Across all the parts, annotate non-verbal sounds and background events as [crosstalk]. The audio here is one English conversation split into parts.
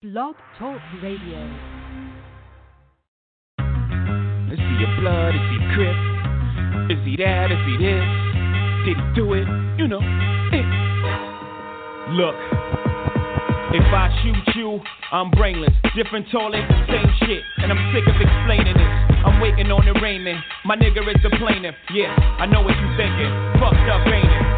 Blog Talk Radio. Is he a blood? Is he Crip? Is he that? Is he this? Did he do it? You know. Eh. Look, if I shoot you, I'm brainless. Different toilet, same shit. And I'm sick of explaining this. I'm waiting on the raiment. My nigga is the plaintiff. Yeah, I know what you thinking. Fucked up, ain't it?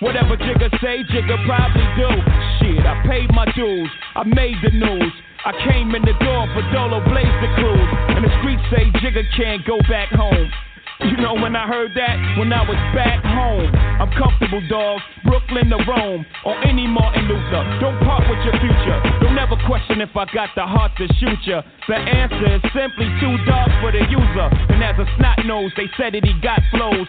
Whatever Jigga say, Jigga probably do. Shit, I paid my dues. I made the news. I came in the door for Dolo Blaze the cruise. And the streets say Jigga can't go back home. You know when I heard that? When I was back home. I'm comfortable, dog. Brooklyn to Rome. Or any Martin Luther. Don't part with your future. Don't ever question if I got the heart to shoot ya. The answer is simply too dark for the user. And as a snot nose, they said that he got flows.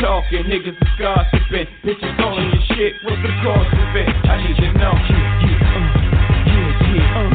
talking, niggas is gossiping. Bitches on your shit. What's the cause of it? I need to know. Yeah, yeah, yeah,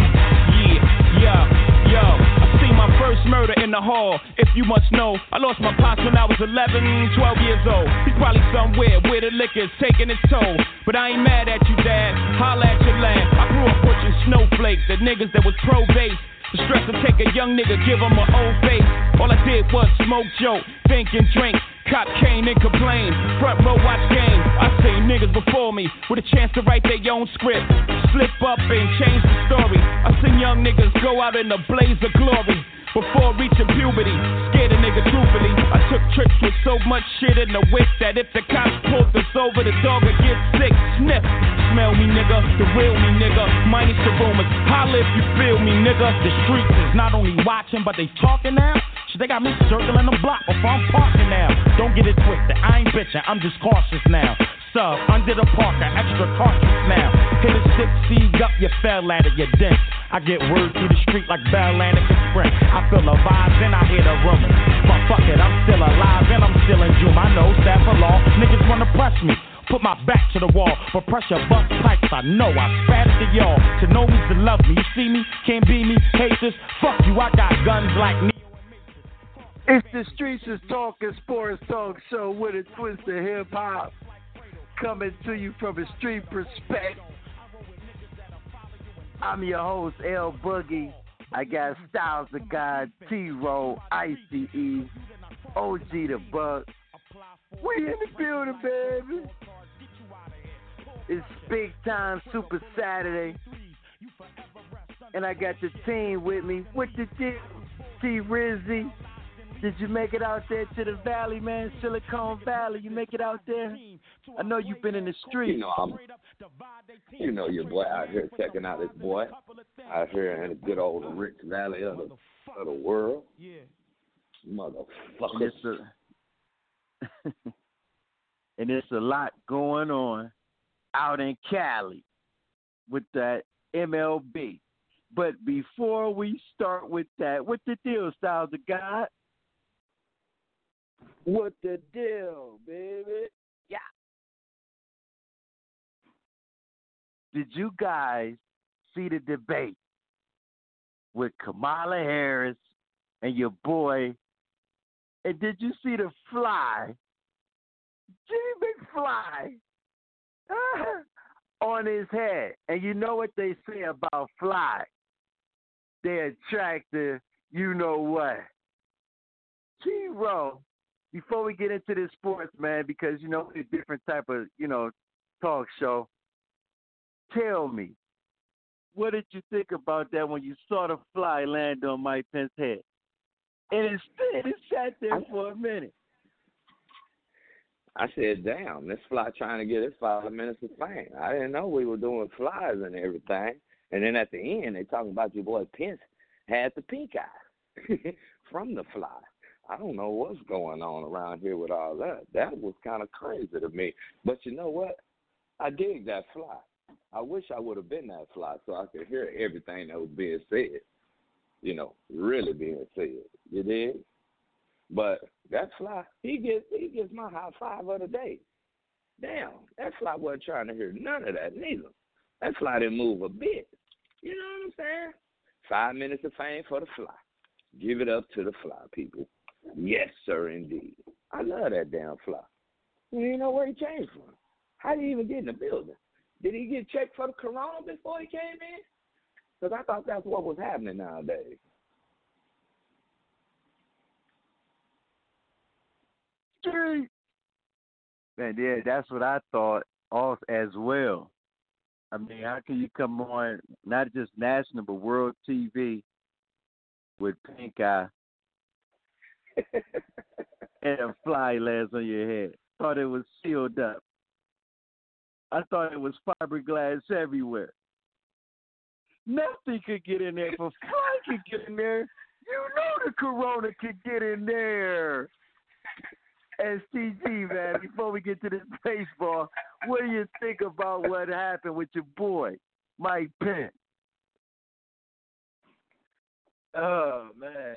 yeah, yeah, yo. I seen my first murder in the hall. If you must know, I lost my pops when I was 11, 12 years old. He's probably somewhere where the liquor's taking its toll. But I ain't mad at you, dad. Holla at your land. I grew up pushing snowflakes, the niggas that was pro base. The stress to take a young nigga, give him an old face. All I did was smoke, joke, think and drink. Cop cane and complain. Front row watch game. I seen niggas before me with a chance to write their own script. Slip up and change the story. I seen young niggas go out in a blaze of glory. Before reaching puberty, scared a nigga truthfully. I took trips with so much shit in the whip that if the cops pulled us over, the dog would get sick. Sniff, smell me, nigga, the real me, nigga. Minus the rumors, holla if you feel me, nigga. The streets is not only watching, but they talking now. They got me circling the block before I'm parking now. Don't get it twisted, I ain't bitching, I'm just cautious now. Sub, under the parker, extra cautious now. Hit a six seed up, you fell at it, you dent. I get word through the street like Atlantic Sprint. I feel the vibes and I hear the rumors. But fuck it, I'm still alive and I'm still in June. I know staff of law, niggas wanna press me. Put my back to the wall, but pressure bust pipes. I know I spat it to y'all. To know me's to love me. You see me, can't be me, hate this. Fuck you, I got guns like me. It's the Streets is Talking Sports Talk Show with a twist of hip hop. Coming to you from a street perspective. I'm your host, L Boogie. I got Styles the God, T-Ro, Ice OG the Buck. We in the building, baby. It's big time Super Saturday. And I got the team with me. What the deal? T Rizzy. Did you make it out there to the valley, man? Silicon Valley. You make it out there? I know you've been in the street. You know, I'm, you know your boy out here checking out this boy out here in the good old rich valley of the of the world. Motherfucker. And it's a, and it's a lot going on out in Cali with that MLB. But before we start with that, what the deal, Styles of God? What the deal, baby? Yeah. Did you guys see the debate with Kamala Harris and your boy? And did you see the fly, Jimmy McFly, [laughs] on his head? And you know what they say about fly? They attract the you know what. T-Ro, before we get into this sports, man, because you know it's a different type of, you know, talk show. Tell me, what did you think about that when you saw the fly land on Mike Pence's head? And instead, it sat there for a minute. I said, damn, this fly trying to get his five minutes of fame. I didn't know we were doing flies and everything. And then at the end, they talking about your boy Pence had the pink eye [laughs] from the fly. I don't know what's going on around here with all that. That was kind of crazy to me. But you know what? I dig that fly. I wish I would have been that fly so I could hear everything that was being said. You know, really being said. You dig? But that fly, he gets he gets my high five of the day. Damn, that fly wasn't trying to hear none of that neither. That fly didn't move a bit. You know what I'm saying? Five minutes of fame for the fly. Give it up to the fly, people. Yes, sir, indeed. I love that damn fly. You know where he came from. How did he even get in the building? Did he get checked for the corona before he came in? Because I thought that's what was happening nowadays. Man, yeah, that's what I thought also as well. I mean, how can you come on not just national but world TV with pink eye [laughs] and a fly lands on your head? Thought it was sealed up. I thought it was fiberglass everywhere. Nothing could get in there, but fly could get in there. You know the corona could get in there. STG, man, before we get to this baseball, what do you think about what happened with your boy, Mike Pence? Oh, man.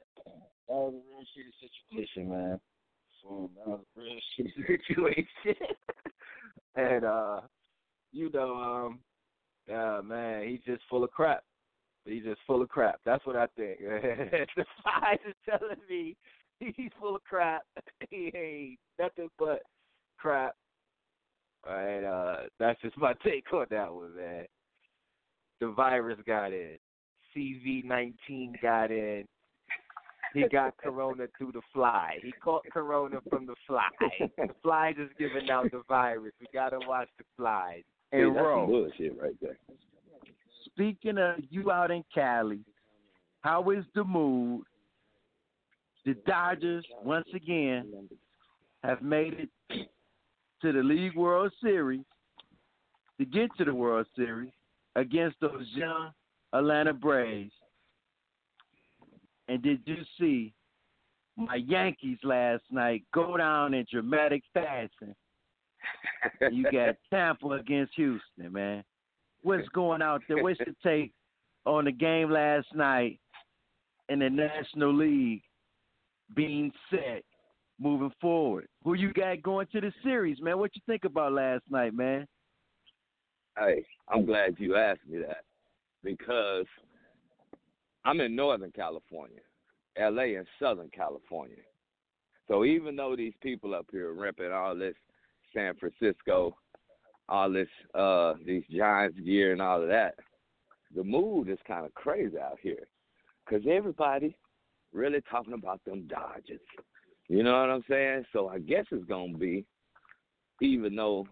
That was a real shitty situation, man. That was a real [laughs] shitty situation. [laughs] and, uh, you know, um, uh, man, he's just full of crap. He's just full of crap. That's what I think. [laughs] the five is telling me he's full of crap. he ain't nothing but crap. And uh that's just my take on that one, man. The virus got in. CV nineteen got in. He got corona through the fly. He caught corona from the fly. The fly just giving out the virus. We gotta watch the flies. And Hey, Ro, bullshit right there. speaking of you out in Cali, how is the mood? The Dodgers, once again, have made it to the League World Series to get to the World Series against those young Atlanta Braves. And did you see my Yankees last night go down in dramatic fashion? You got [laughs] Tampa against Houston, man. What's [laughs] going out there? What's your take on the game last night in the National League being set moving forward? Who you got going to the series, man? What you think about last night, man? Hey, I'm glad you asked me that because I'm in Northern California, LA and Southern California. So even though these people up here repping all this San Francisco, all this uh these Giants gear and all of that, the mood is kind of crazy out here because everybody really talking about them Dodgers. You know what I'm saying? So I guess it's gonna be, even though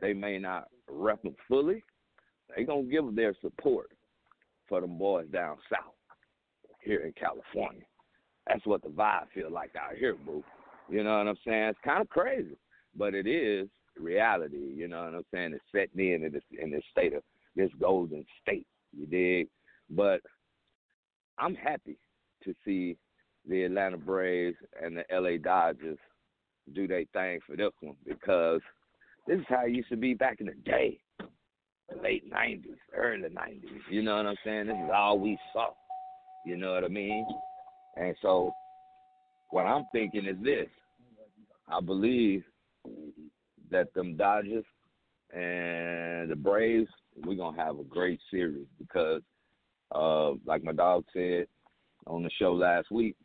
they may not rep them fully, they gonna give their support for them boys down south here in California. That's what the vibe feel like out here, boo. You know what I'm saying? It's kind of crazy, but it is reality. You know what I'm saying? It's setting in in this in this state of this golden state. You dig? But I'm happy to see the Atlanta Braves and the LA Dodgers do their thing for this one because this is how it used to be back in the day. late '90s, early '90s. You know what I'm saying? This is all we saw. You know what I mean? And so, what I'm thinking is this: I believe that them Dodgers and the Braves, we're gonna have a great series because, uh, like my dog said on the show last week,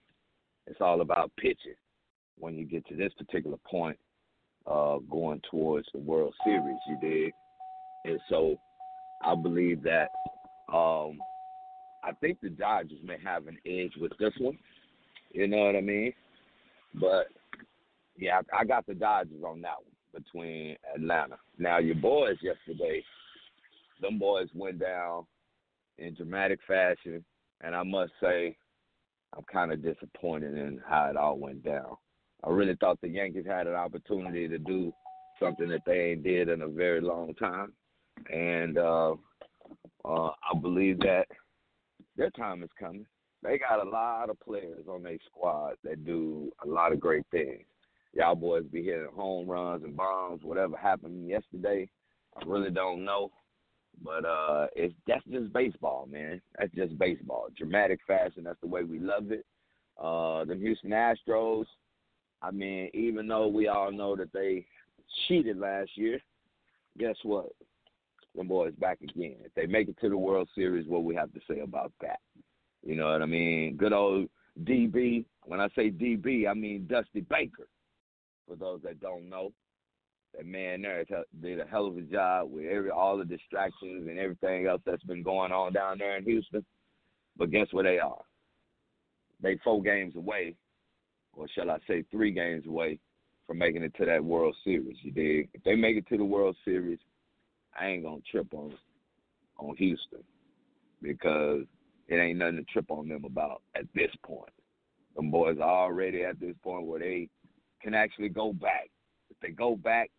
it's all about pitching when you get to this particular point, uh, going towards the World Series. You dig? And so, I believe that. Um, I think the Dodgers may have an edge with this one. You know what I mean? But yeah, I, I got the Dodgers on that one between Atlanta. Now your boys yesterday, them boys went down in dramatic fashion, and I must say, I'm kind of disappointed in how it all went down. I really thought the Yankees had an opportunity to do something that they ain't did in a very long time, and uh, uh, I believe that their time is coming. They got a lot of players on their squad that do a lot of great things y'all boys be hitting home runs and bombs. Whatever happened yesterday, I really don't know. But uh it's that's just baseball, man. That's just baseball. Dramatic fashion, that's the way we love it. Uh the Houston Astros, I mean, even though we all know that they cheated last year, guess what? Them boys back again. If they make it to the World Series, what we have to say about that? You know what I mean? Good old DB. When I say DB, I mean Dusty Baker for those that don't know. That man there did a hell of a job with every all the distractions and everything else that's been going on down there in Houston. But guess where they are? They four games away, or shall I say three games away from making it to that World Series. You dig? If they make it to the World Series, I ain't gonna trip on on Houston because it ain't nothing to trip on them about at this point. Them boys are already at this point where they can actually go back. If they go back,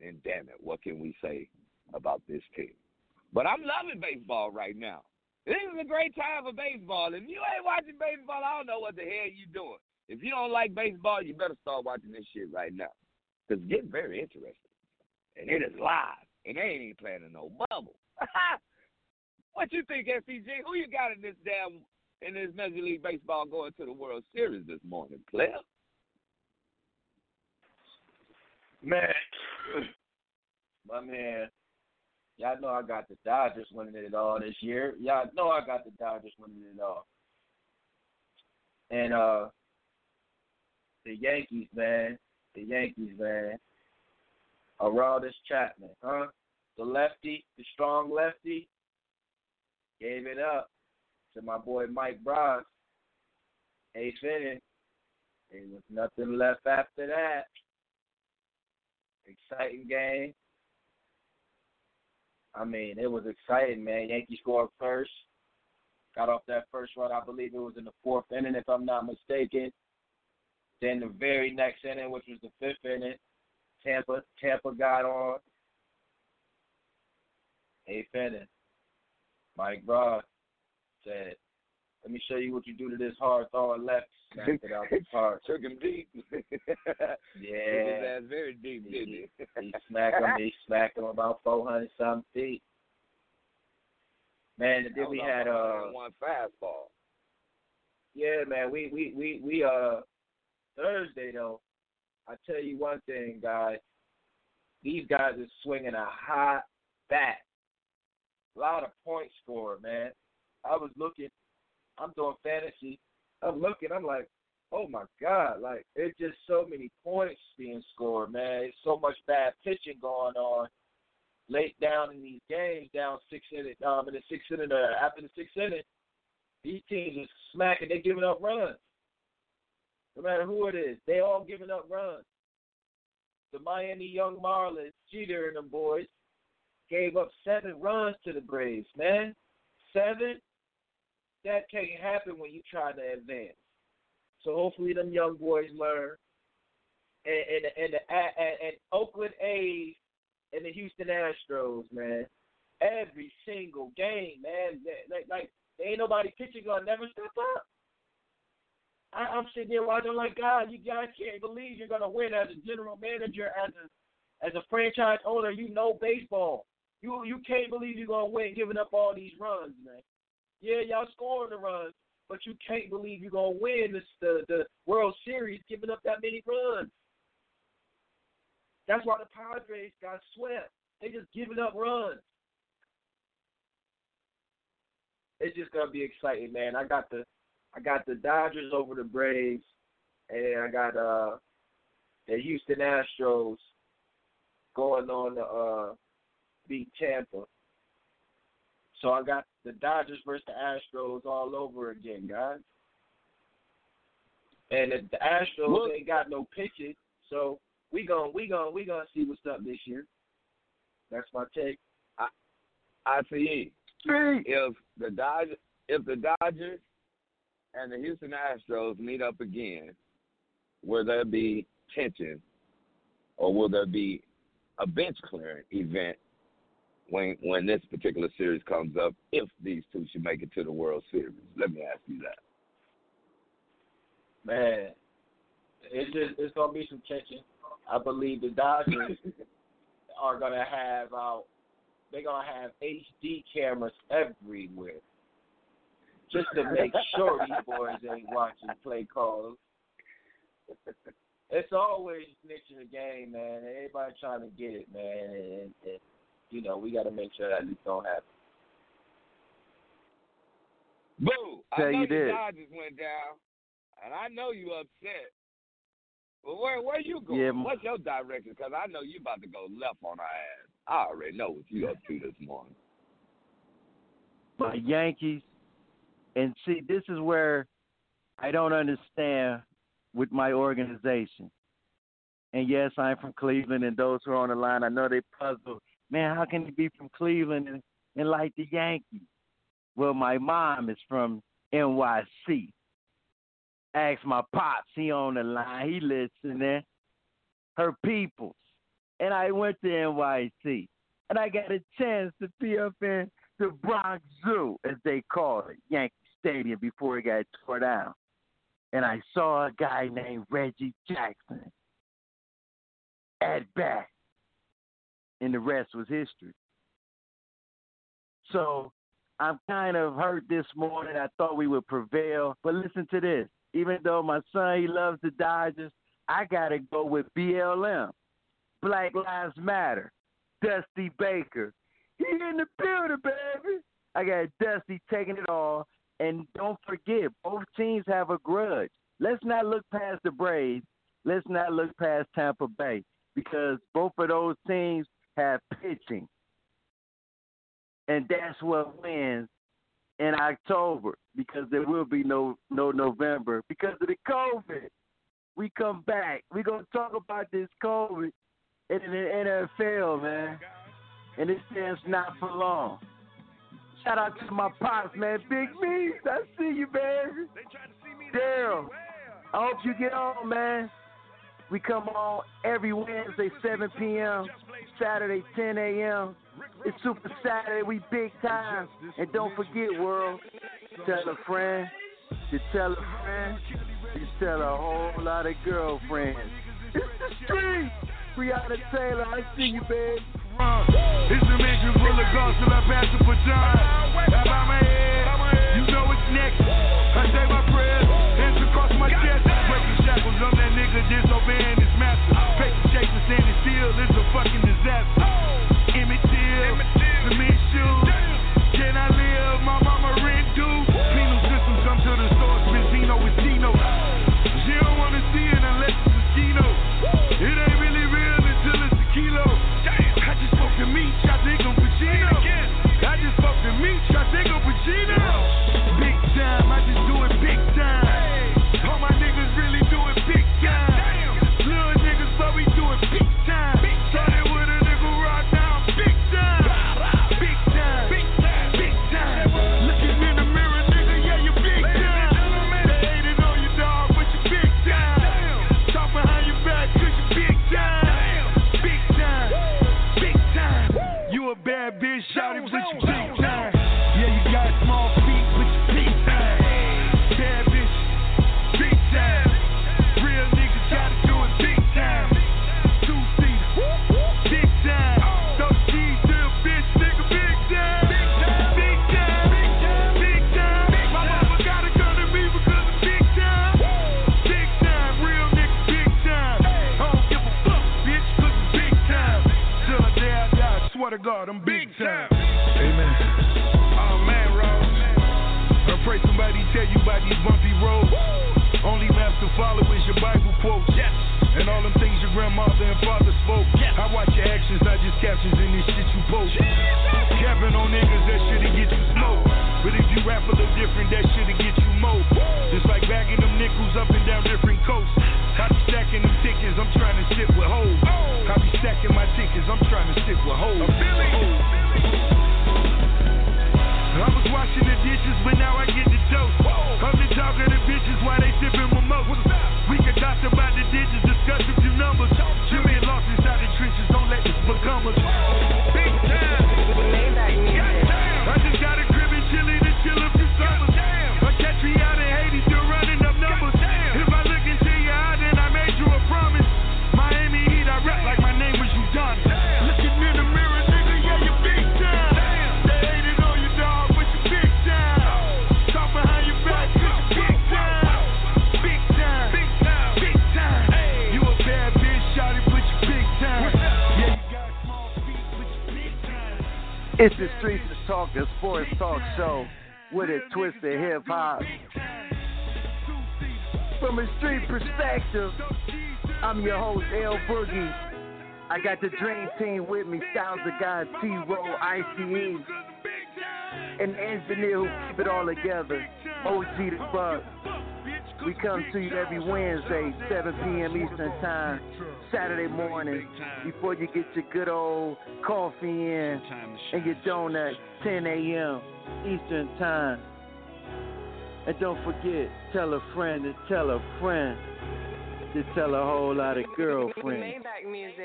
then damn it, what can we say about this team? But I'm loving baseball right now. This is a great time for baseball. If you ain't watching baseball, I don't know what the hell you doing. If you don't like baseball, you better start watching this shit right now. Because it's getting very interesting. And it is live. And they ain't even playing in no bubble. [laughs] what you think, STG? Who you got in this damn in this Major League Baseball going to the World Series this morning, player? Man, [clears throat] my man, y'all know I got the Dodgers winning it all this year. Y'all know I got the Dodgers winning it all. And uh the Yankees, man, the Yankees, man. Aroldis Chapman, huh? The lefty, the strong lefty, gave it up to my boy Mike Brosseau. Eighth inning. There was nothing left after that. Exciting game. I mean, it was exciting, man. Yankees scored first. Got off that first run, I believe it was in the fourth inning, if I'm not mistaken. Then the very next inning, which was the fifth inning, Tampa Tampa got on. Eighth inning. Mike Broad said, let me show you what you do to this hard throwing left. Smacked it out the park. [laughs] Took him deep. yeah. [laughs] Took his ass very deep, didn't he? he smacked him. He [laughs] smacked him about four hundred something feet. Man, and then we had uh one fastball. Yeah, man. We we we we uh Thursday though. I tell you one thing, guys. These guys are swinging a hot bat. A lot of points scored, man. I was looking I'm doing fantasy. I'm looking. I'm like, oh my god! Like it's just so many points being scored, man. It's so much bad pitching going on late down in these games, down six inning, um, in the sixth inning, uh, after the sixth inning, these teams are smacking. They're giving up runs. No matter who it is, they all giving up runs. The Miami Young Marlins, Jeter and them boys, gave up seven runs to the Braves, man. Seven that can't happen when you try to advance. So hopefully them young boys learn. And and and the and, and Oakland A's and the Houston Astros, man. Every single game, man. Like like ain't nobody pitching gonna never step up. I, I'm sitting there watching like God, you guys can't believe you're gonna win as a general manager, as a as a franchise owner. You know baseball. You you can't believe you're gonna win giving up all these runs, man. Yeah, y'all scoring the runs, but you can't believe you're gonna win this, the the World Series giving up that many runs. That's why the Padres got swept. They just giving up runs. It's just gonna be exciting, man. I got the I got the Dodgers over the Braves, and I got uh the Houston Astros going on to uh beat Tampa. So I got the Dodgers versus the Astros all over again, guys. And the, the Astros Look. ain't got no pitching, so we gon' we gon' we gonna see what's up this year. That's my take. I I see. If the Dodgers, if the Dodgers and the Houston Astros meet up again, will there be tension, or will there be a bench clearing event when when this particular series comes up? If these two should make it to the World Series, let me ask you that. Man, it's just it's gonna be some tension. I believe the Dodgers [laughs] are gonna have out. They're gonna have HD cameras everywhere, just to make sure these [laughs] boys ain't watching play calls. It's always snitching the game, man. Everybody trying to get it, man, and, and you know we got to make sure that this don't happen. Boo! Tell I know you the this. Dodgers went down, and I know you upset. But where where you going? Yeah, What's your direction? Because I know you about to go left on our ass. I already know what you up to this morning. my Yankees. And see, this is where I don't understand with my organization. And yes, I'm from Cleveland, and those who are on the line, I know they puzzled. Man, how can you be from Cleveland and, and like the Yankees? Well, my mom is from NYC. Ask my pops, he on the line, he listening. Her peoples. And I went to NYC. And I got a chance to be up in the Bronx Zoo, as they call it, Yankee Stadium, before it got tore down. And I saw a guy named Reggie Jackson at bat. And the rest was history. So I'm kind of hurt this morning. I thought we would prevail. But listen to this. Even though my son, he loves the Dodgers, I got to go with BLM. Black Lives Matter. Dusty Baker. He in the building, baby. I got Dusty taking it all. And don't forget, both teams have a grudge. Let's not look past the Braves. Let's not look past Tampa Bay because both of those teams have pitching. And that's what wins in October because there will be no no November because of the COVID. We come back. We're gonna talk about this COVID in the NFL, man. And it stands not for long. Shout out to my pops, man. Big Me's, I see you, baby. Daryl, I hope you get on, man. We come on every Wednesday, 7 p.m., Saturday, 10 a.m. It's Super Saturday. We big time. And don't forget, world, tell a friend, to tell a friend, you tell a whole lot of girlfriends. It's the street. Breonna Taylor, I see you, babe. Uh, it's a mansion full of ghosts till I pass the baton. I bow my head, you know it's next. I say my prayers, hands across my chest. Breaking shackles that nigga disobeying his master. Oh. Paper chasing, standing still, it's a fucking disaster. Emmett Till, cement shoes. Tell you about these bumpy roads. Only maps to follow is your Bible quotes. Yes. And all them things your grandmother and father spoke. Yes. I watch your actions, not just captions in this shit you post. Capping on niggas, that shit'll get you smoke. But if you rap a little different, that shit'll get you mo. Just like bagging them nickels up and down different coasts. I be stacking them tickets, I'm trying to sit with hoes. I be stacking my tickets, I'm trying to sit with hoes. Was washing the dishes, but now I get the dope. I'm the talk of the bitches while they sipping mimosas. We can talk about the digits, discuss a few numbers. Been lost inside the trenches, don't let this become us. It's the Streets of Talk, a sports talk show with a twist of hip hop. From a street perspective, I'm your host, L Boogie. I got the dream team with me, Styles of God, T-Ro, ICE, and engineer who keep it all together, OG the Buck. We come to you every Wednesday, 7 p.m. Eastern Time, Saturday morning, before you get your good old coffee in and your donut, 10 a.m. Eastern Time. And don't forget, tell a friend to tell a friend to tell a whole lot of girlfriends. Maybach music.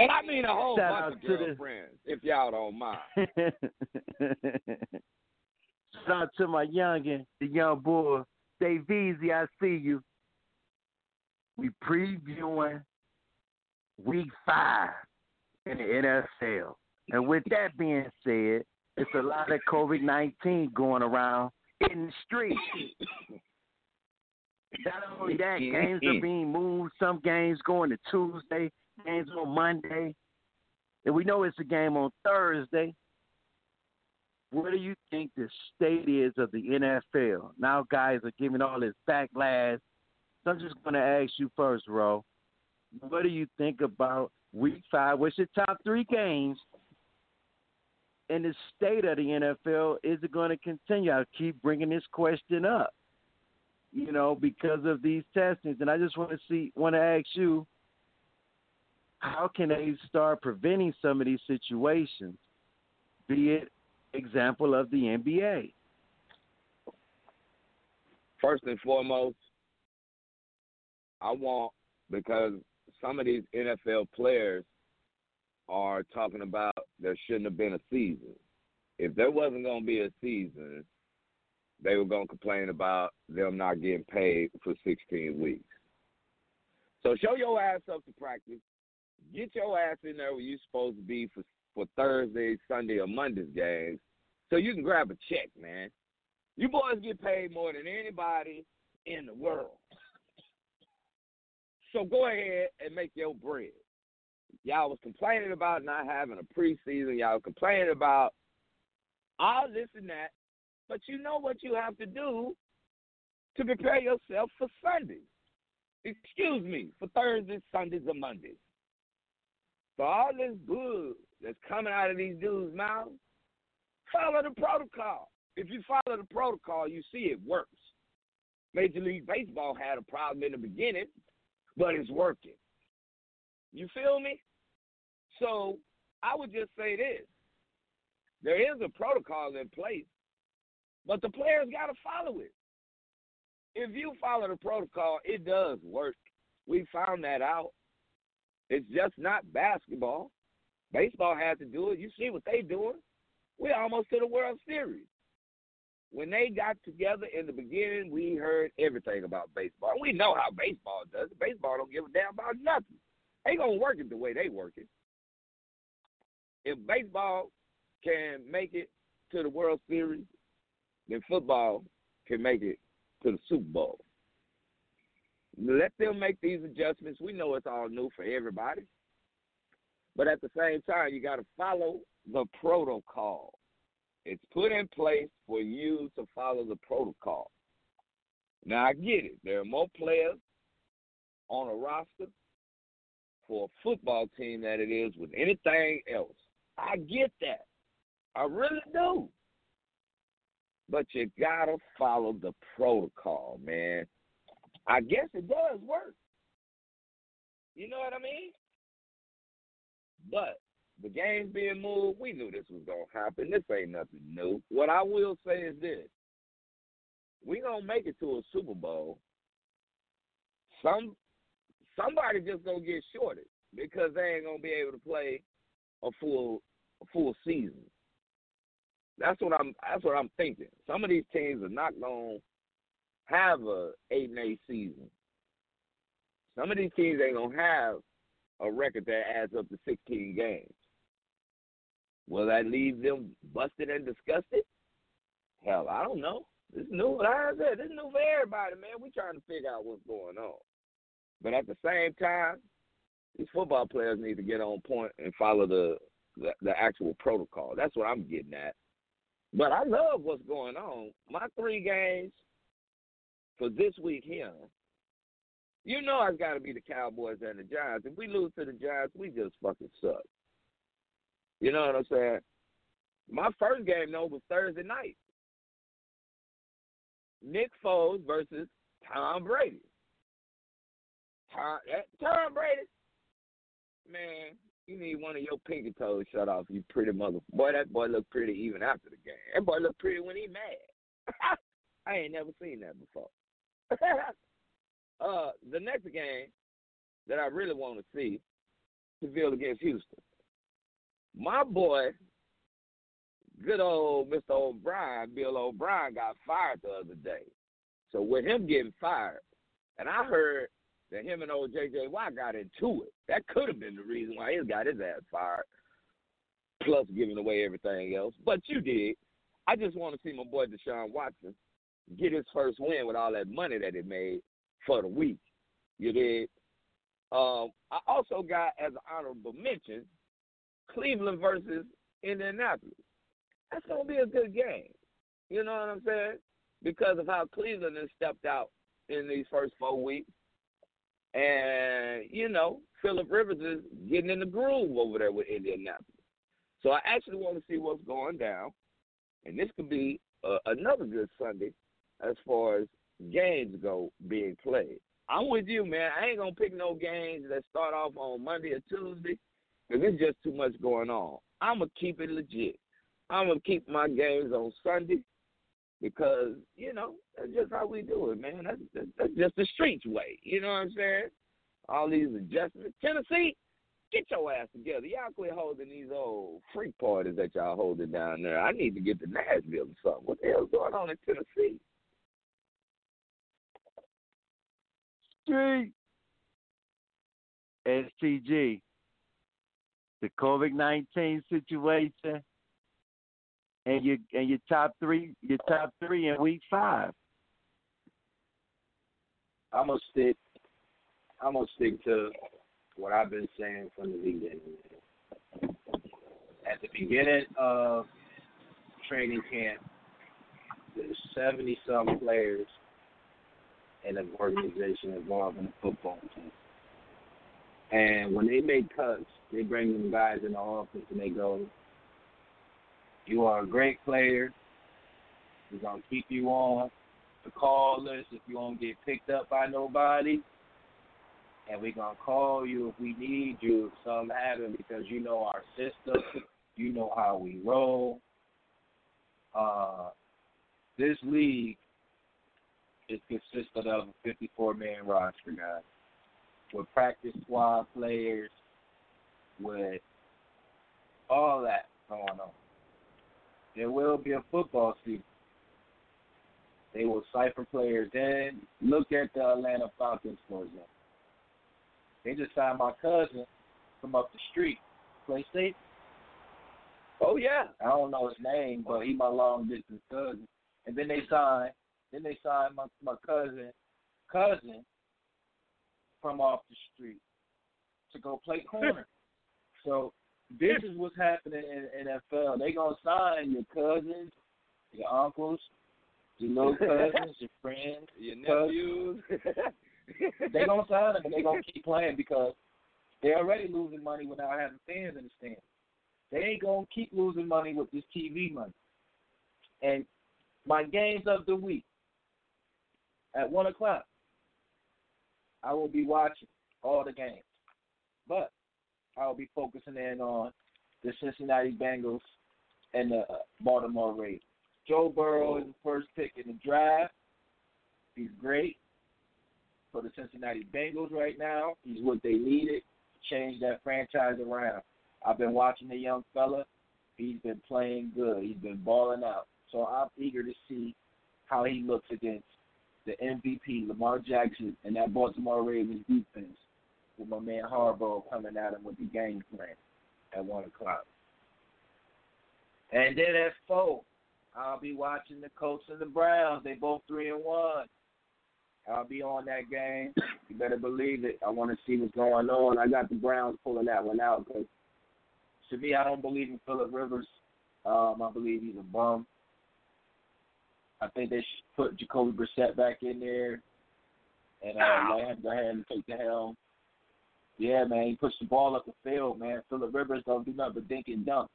And I mean a whole Shout bunch of to the- girlfriends, if y'all don't mind. [laughs] Shout out to my youngin, the young boy, Dave Easy, I see you. We previewing week five in the NFL. And with that being said, it's a lot of COVID 19 going around in the streets. Not only that, games are being moved. Some games going to Tuesday, games on Monday. And we know it's a game on Thursday. What do you think the state is of the NFL? Now guys are giving all this backlash. So I'm just going to ask you first, Ro. What do you think about week five? What's your top three games? In the state of the NFL, is it going to continue? I keep bringing this question up, you know, because of these testings. And I just want to see, want to ask you, how can they start preventing some of these situations? Be it example of the NBA. First and foremost, I want because some of these NFL players are talking about there shouldn't have been a season. If there wasn't going to be a season, they were going to complain about them not getting paid for 16 weeks. So show your ass up to practice. Get your ass in there where you're supposed to be for for Thursday, Sunday, or Monday's games, so you can grab a check, man. You boys get paid more than anybody in the world. So go ahead and make your bread. Y'all was complaining about not having a preseason. Y'all complaining about all this and that. But you know what you have to do to prepare yourself for Sundays. Excuse me, for Thursdays, Sundays, or Mondays. For all this good that's coming out of these dudes' mouths, follow the protocol. If you follow the protocol, you see it works. Major League Baseball had a problem in the beginning, but it's working. You feel me? So I would just say this. There is a protocol in place, but the players got to follow it. If you follow the protocol, it does work. We found that out. It's just not basketball. Baseball has to do it. You see what they doing? We're almost to the World Series. When they got together in the beginning, we heard everything about baseball. We know how baseball does. Baseball don't give a damn about nothing. They gonna work it the way they work it. If baseball can make it to the World Series, then football can make it to the Super Bowl. Let them make these adjustments. We know it's all new for everybody. But at the same time, you got to follow the protocol. It's put in place for you to follow the protocol. Now I get it. There are more players on a roster for a football team than it is with anything else. I get that. I really do. But you gotta follow the protocol, man. I guess it does work. You know what I mean? But the game's being moved. We knew this was gonna happen. This ain't nothing new. What I will say is this: we gonna make it to a Super Bowl. Some somebody just gonna get shorted because they ain't gonna be able to play a full a full season. That's what I'm that's what I'm thinking. Some of these teams are not gonna have a eight and eight season. Some of these teams ain't gonna have a record that adds up to sixteen games. Will that leave them busted and disgusted? Hell, I don't know. This is new, like I new for everybody, man. We trying to figure out what's going on. But at the same time, these football players need to get on point and follow the, the the actual protocol. That's what I'm getting at. But I love what's going on. My three games for this week here, you know it's got to be the Cowboys and the Giants. If we lose to the Giants, we just fucking suck. You know what I'm saying? My first game though was Thursday night. Nick Foles versus Tom Brady. Tom, Tom Brady, man, you need one of your pinky toes shut off, you pretty mother. Boy, that boy looked pretty even after the game. That boy looked pretty when he mad. [laughs] I ain't never seen that before. [laughs] uh, the next game that I really want to see, Seville against Houston. My boy, good old Mr. O'Brien, Bill O'Brien, got fired the other day. So with him getting fired, and I heard that him and old JJ Watt got into it. That could have been the reason why he got his ass fired. Plus giving away everything else. But you did. I just want to see my boy Deshaun Watson get his first win with all that money that he made for the week. You did. Um, I also got as an honorable mention Cleveland versus Indianapolis. That's gonna be a good game. You know what I'm saying? Because of how Cleveland has stepped out in these first four weeks. And, you know, Philip Rivers is getting in the groove over there with Indianapolis. So I actually want to see what's going down. And this could be uh, another good Sunday as far as games go being played. I'm with you, man. I ain't to pick no games that start off on Monday or Tuesday because there's just too much going on. I'm to keep it legit. I'm to keep my games on Sunday because, you know, that's just how we do it, man. That's, that's, that's just the streets way. You know what I'm saying? All these adjustments. Tennessee, get your ass together. Y'all quit holding these old freak parties that y'all holding down there. I need to get to Nashville or something. What the hell's going on in Tennessee? Street. STG the COVID nineteen situation, and your and your top three, your top three in week five. I'm gonna stick. I'm gonna stick to what I've been saying from the beginning. At the beginning of training camp, there's 70 some players in an organization involved in the football team. And when they make cuts, they bring them guys in the office and they go, You are a great player. We're going to keep you on the call list if you won't get picked up by nobody. And we're going to call you if we need you if something happens because you know our system. You know how we roll. Uh, this league is consisted of a 54 man roster, guys with practice squad players, with all that going on. There will be a football season. They will cipher players in. Look at the Atlanta Falcons, for example. They just signed my cousin from up the street, play state. Oh yeah. I don't know his name, but he my long distance cousin. And then they signed then they signed my my cousin cousin from off the street to go play [laughs] corner. so this is what's happening in NFL. They gonna sign your cousins, your uncles, your little [laughs] cousins, your friends, Your nephews. [laughs] they gonna sign them and they gonna keep playing because they're already losing money without having fans in the stands. They ain't gonna keep losing money with this TV money. And my games of the week at one o'clock, I will be watching all the games, but I will be focusing in on the Cincinnati Bengals and the uh, Baltimore Ravens. Joe Burrow is the first pick in the draft. He's great for the Cincinnati Bengals right now. He's what they needed to change that franchise around. I've been watching the young fella. He's been playing good. He's been balling out. So I'm eager to see how he looks against the MVP, Lamar Jackson, and that Baltimore Ravens defense with my man Harbaugh coming at him with the game plan at 1 o'clock. And then at 4, I'll be watching the Colts and the Browns. They both 3 and 1. I'll be on that game. You better believe it. I want to see what's going on. I got the Browns pulling that one out because to me, I don't believe in Philip Rivers. Um, I believe he's a bum. I think they should put Jacoby Brissett back in there and uh, let him go ahead and take the helm. Yeah, man, he pushed the ball up the field, man. Philip Rivers don't do nothing but dink and dunk.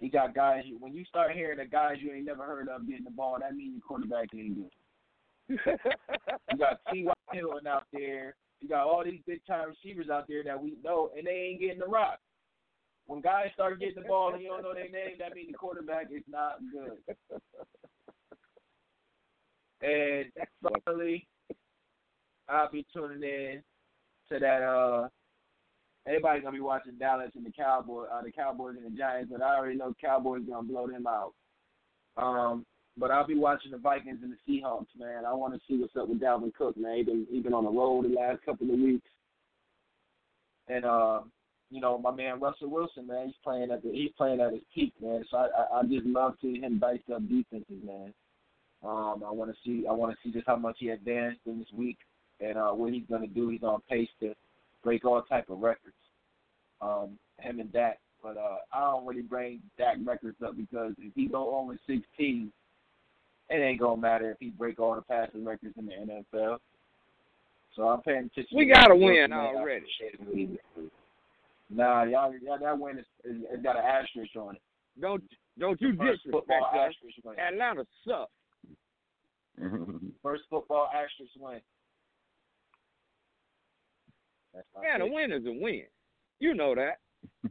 He got guys. When you start hearing the guys you ain't never heard of getting the ball, that means your quarterback ain't good. [laughs] You got T.Y. Hilton out there. You got all these big time receivers out there that we know, and they ain't getting the rock. When guys start getting the ball and you don't know their name, that means the quarterback is not good. [laughs] And finally, I'll be tuning in to that. uh Everybody's gonna be watching Dallas and the Cowboys, uh, the Cowboys and the Giants, but I already know Cowboys gonna blow them out. Um, but I'll be watching the Vikings and the Seahawks, man. I want to see what's up with Dalvin Cook, man. He been he been on the road the last couple of weeks, and uh, you know my man Russell Wilson, man. He's playing at the he's playing at his peak, man. So I I, I just love seeing him dice up defenses, man. Um, I want to see I want to see just how much he advanced in this week and uh, what he's going to do. He's on pace to break all type of records. Um, him and Dak, but uh, I don't really bring Dak records up because if he go on with 16, it ain't gonna matter if he break all the passing records in the NFL. So I'm paying attention. We got a Wilson, win. Already. appreciate what he did. Nah, y'all, y'all, that win is, is, is got an asterisk on it. Don't don't you disrespect football us. asterisk win. Atlanta sucks. Mm-hmm. First football asterisk win. That's my Man, a win is a win. You know that. [laughs]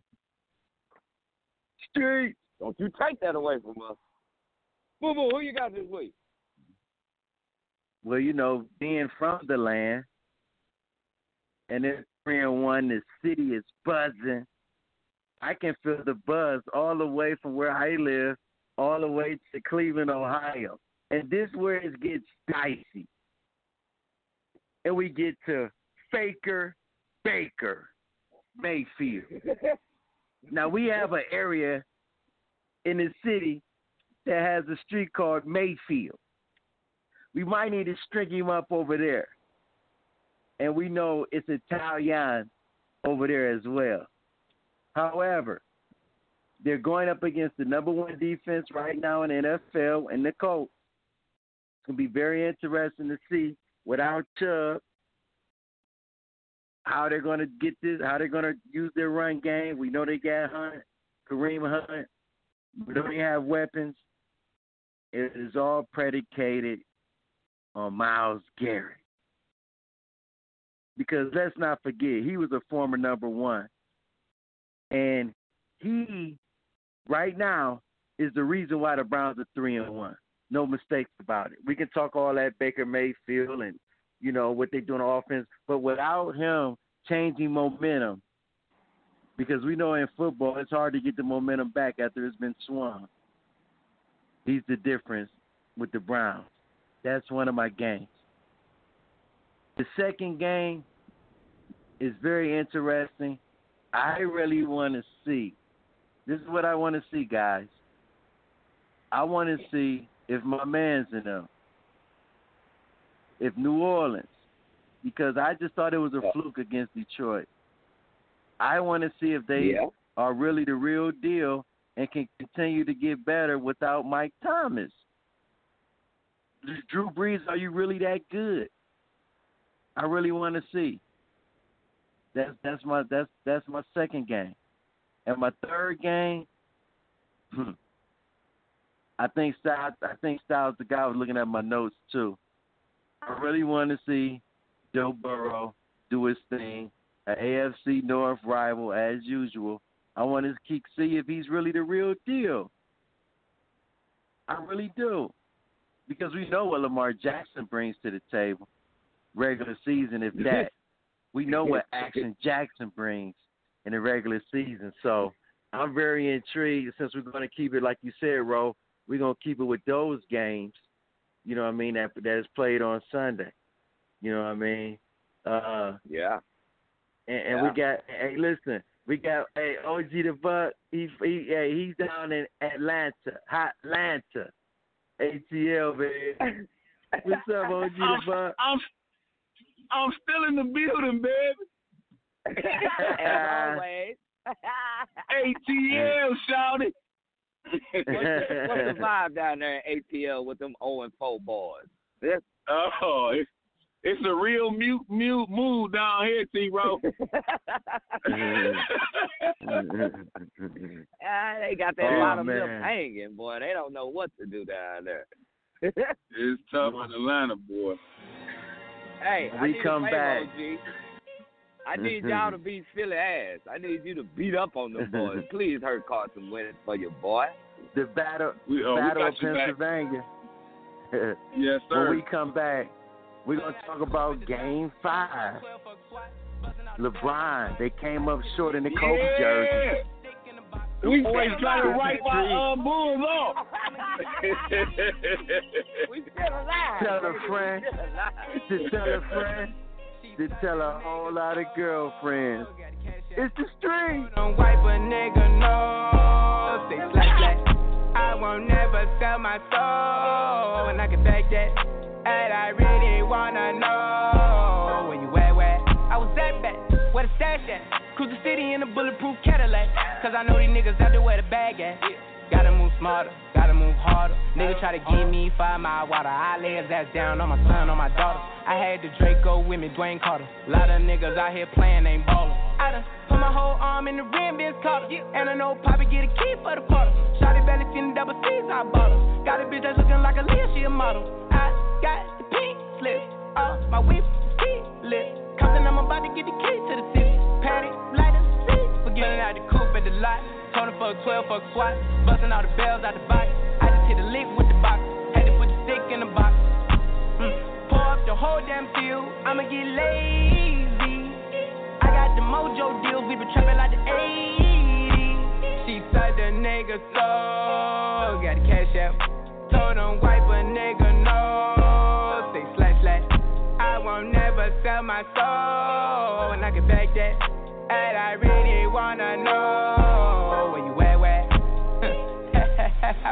Street. Don't you take that away from us. Boo boo, who you got this week? Well, you know, being from the land, and then three and one, the city is buzzing. I can feel the buzz all the way from where I live, all the way to Cleveland, Ohio. And this where it gets dicey. And we get to Faker, Baker, Mayfield. [laughs] now we have an area in the city that has a street called Mayfield. We might need to string him up over there. And we know it's Italian over there as well. However, they're going up against the number one defense right now in the NFL and the Colts. To be very interesting to see without Chubb how they're to get this, how they're to use their run game. We know they got Hunt, Kareem Hunt. We know they have weapons. It is all predicated on Myles Garrett. Because let's not forget, he was a former number one. And he, right now, is the reason why the Browns are three and one. No mistakes about it. We can talk all that Baker Mayfield and you know what they do on offense, but without him changing momentum, because we know in football it's hard to get the momentum back after it's been swung. He's the difference with the Browns. That's one of my games. The second game is very interesting. I really want to see. This is what I want to see, guys. I want to see if my man's in them. If New Orleans, because I just thought it was a fluke against Detroit. I want to see if they Yeah. are really the real deal and can continue to get better without Mike Thomas. Drew Brees, are you really that good? I really want to see. That's that's my that's that's my second game, and my third game. Hmm, I think Styles. I think Styles. The guy was looking at my notes too. I really want to see Joe Burrow do his thing, an AFC North rival as usual. I want to keep see if he's really the real deal. I really do, because we know what Lamar Jackson brings to the table, regular season. If that, we know what Action Jackson brings in the regular season. So I'm very intrigued since we're going to keep it like you said, Ro. We're going to keep it with those games. You know what I mean? That that is played on Sunday. You know what I mean? Uh, Yeah. and, and we got hey, listen, we got hey OG the Buck. He he hey, he's down in Atlanta, hot Atlanta, ATL baby. What's up, OG the I'm, Buck? I'm I'm still in the building, baby. [laughs] As always. [laughs] ATL, shouted. [laughs] what's, the, what's the [laughs] vibe down there in ATL with them 0 and 4 boys? Oh, it's, it's a real mute mute mood down here, T-Ro. [laughs] Ah, they got that Oh, bottom lip man. hanging, boy. They don't know what to do down there. it's tough in Atlanta, boy. hey, I we come back-. I need y'all to beat Philly ass. I need you to beat up on them boys. [laughs] Please hurt Carson Wentz for your boy. the battle, We, we battle got of you back. Pennsylvania. [laughs] Yes, sir. when we come back, we're gonna talk about Game Five. LeBron, they came up short in the Kobe jersey. We boys got to write my uh, bulls off. [laughs] We still alive. Tell a baby. We friend. still alive. to tell a friend, to tell a whole lot of girlfriends. It's the street. Don't wipe a nigga no. Slack. I won't never sell my soul, and I can take that. And I really wanna know where you at, where? I was that bad. Where the stash at? Cruise the city in a bulletproof Cadillac. Cause I know these niggas out there where the bag at. Gotta move smarter, gotta move harder. Nigga try to give me five mile water. I lay his ass down on my son, on my daughter. I had the Draco with me, Dwayne Carter. Lot of niggas out here playing, ain't ballin'. I done put my whole arm in the rim, Vince Carter. And I know Poppy get a key for the quarter. Shotty belly the double C's, I bought her. Got a bitch that's looking like a Leah, she a model. I got the pink slip, uh, my whip key lit. Compton, I'm about to get the key to the city. Patty, light the seat. Forgetting out the coupe at the lot. Tony fuck 12, fuck SWAT. Busting all the bells out the box. I just hit a lick with the box. Had to put the stick in the box. Mm. Pour up the whole damn field. I'ma get lazy. I got the mojo deals. We been trapping like the 80s. She said the nigga so. Got the cash out. Told him wipe a nigga no. Say slash slash. I won't never sell my soul. And I can back that. And I really wanna know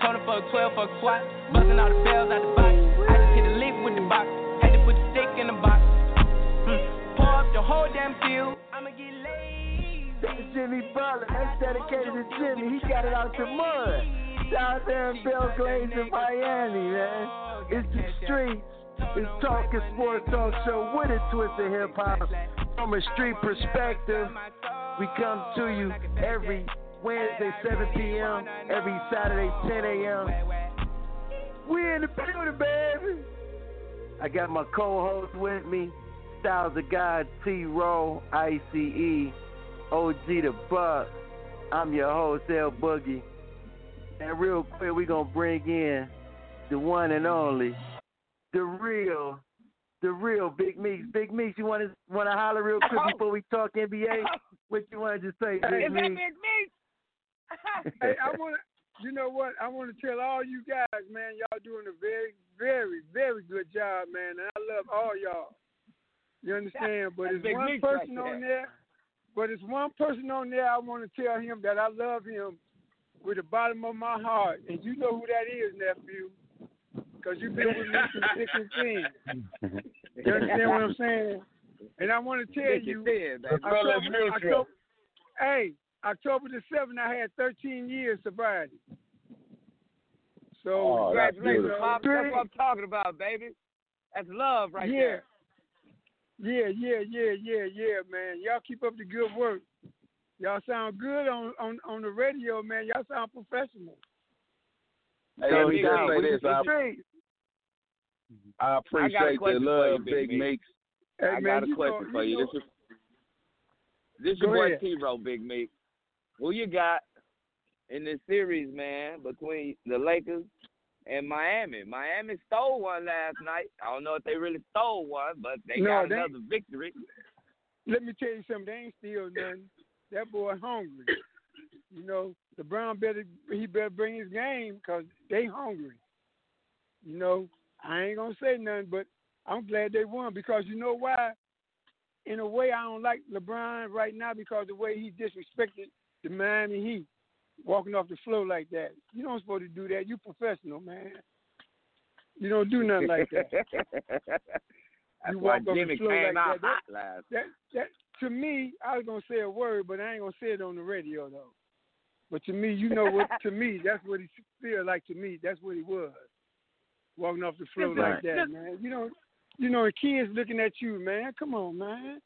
Told her fuck 12, fuck SWAT. Busting all the bells out the box. I just hit a lick with the box. Had to put the stick in the box. Mm. Pour up the whole damn field. I'ma get lazy. That's Jimmy Butler. That's dedicated to Jimmy. He got it out the mud. Down there in Belle Glades in Miami, man. It's the streets. It's Talking Sports Talk Show with a twist of hip hop. From a street perspective, we come to you every Wednesday, 7 p.m., every Saturday, 10 a.m. We in the building, baby. I got my co-host with me, Styles of God, T-Ro, ICE, OG the Buck. I'm your host, L Boogie. And real quick, we gonna bring in the one and only, the real the real Big Meeks. Big Meeks, you want to want to holler real quick Oh. before we talk NBA? [laughs] What you want to just say, Is Big that Meeks? Big Meeks? [laughs] hey, I want to, you know what? I want to tell all you guys, man, y'all doing a very, very, very good job, man. And I love all y'all. You understand? But that's it's one Meeks right person on there. there. But it's one person on there. I want to tell him that I love him with the bottom of my heart, and you know who that is, nephew. Because you've been with me through [laughs] thick and thin. [laughs] You understand what I'm saying? And I want to tell you, and thin, baby. October, October, hey, October the seventh, I had 13 years sobriety. So Oh, Congratulations, Pop. That's what I'm talking about, baby. That's love right yeah. there. Yeah, yeah, yeah, yeah, yeah, man. Y'all keep up the good work. Y'all sound good on on on the radio, man. Y'all sound professional. Hey, So let me we just got- say we this. just I, straight. I I got a appreciate the love, you, Big Big Meeks. Meeks. Hey, I man, got a question know, for you. know- This is this Go your boy. T-Ro, Big Meek. Who you got in this series, man, between the Lakers and Miami? Miami stole one last night. I don't know if they really stole one, but they No, got they- another victory. let me tell you something. They ain't steal nothing. That boy hungry. You know, LeBron better he better bring his game because they hungry. You know, I ain't gonna say nothing, but I'm glad they won because you know why? In a way, I don't like LeBron right now because the way he disrespected the Miami Heat, walking off the floor like that. You don't supposed to do that. You professional, man. You don't do nothing like that. [laughs] That's You walk off the Jimmy floor came like out that. hot last. that that to me, I was gonna say a word, but I ain't gonna say it on the radio though. But to me, you know what? [laughs] to me, that's what he feel like. To me, that's what he was, walking off the floor Right. like that, man. You know, you know, the kids looking at you, man. Come on, man.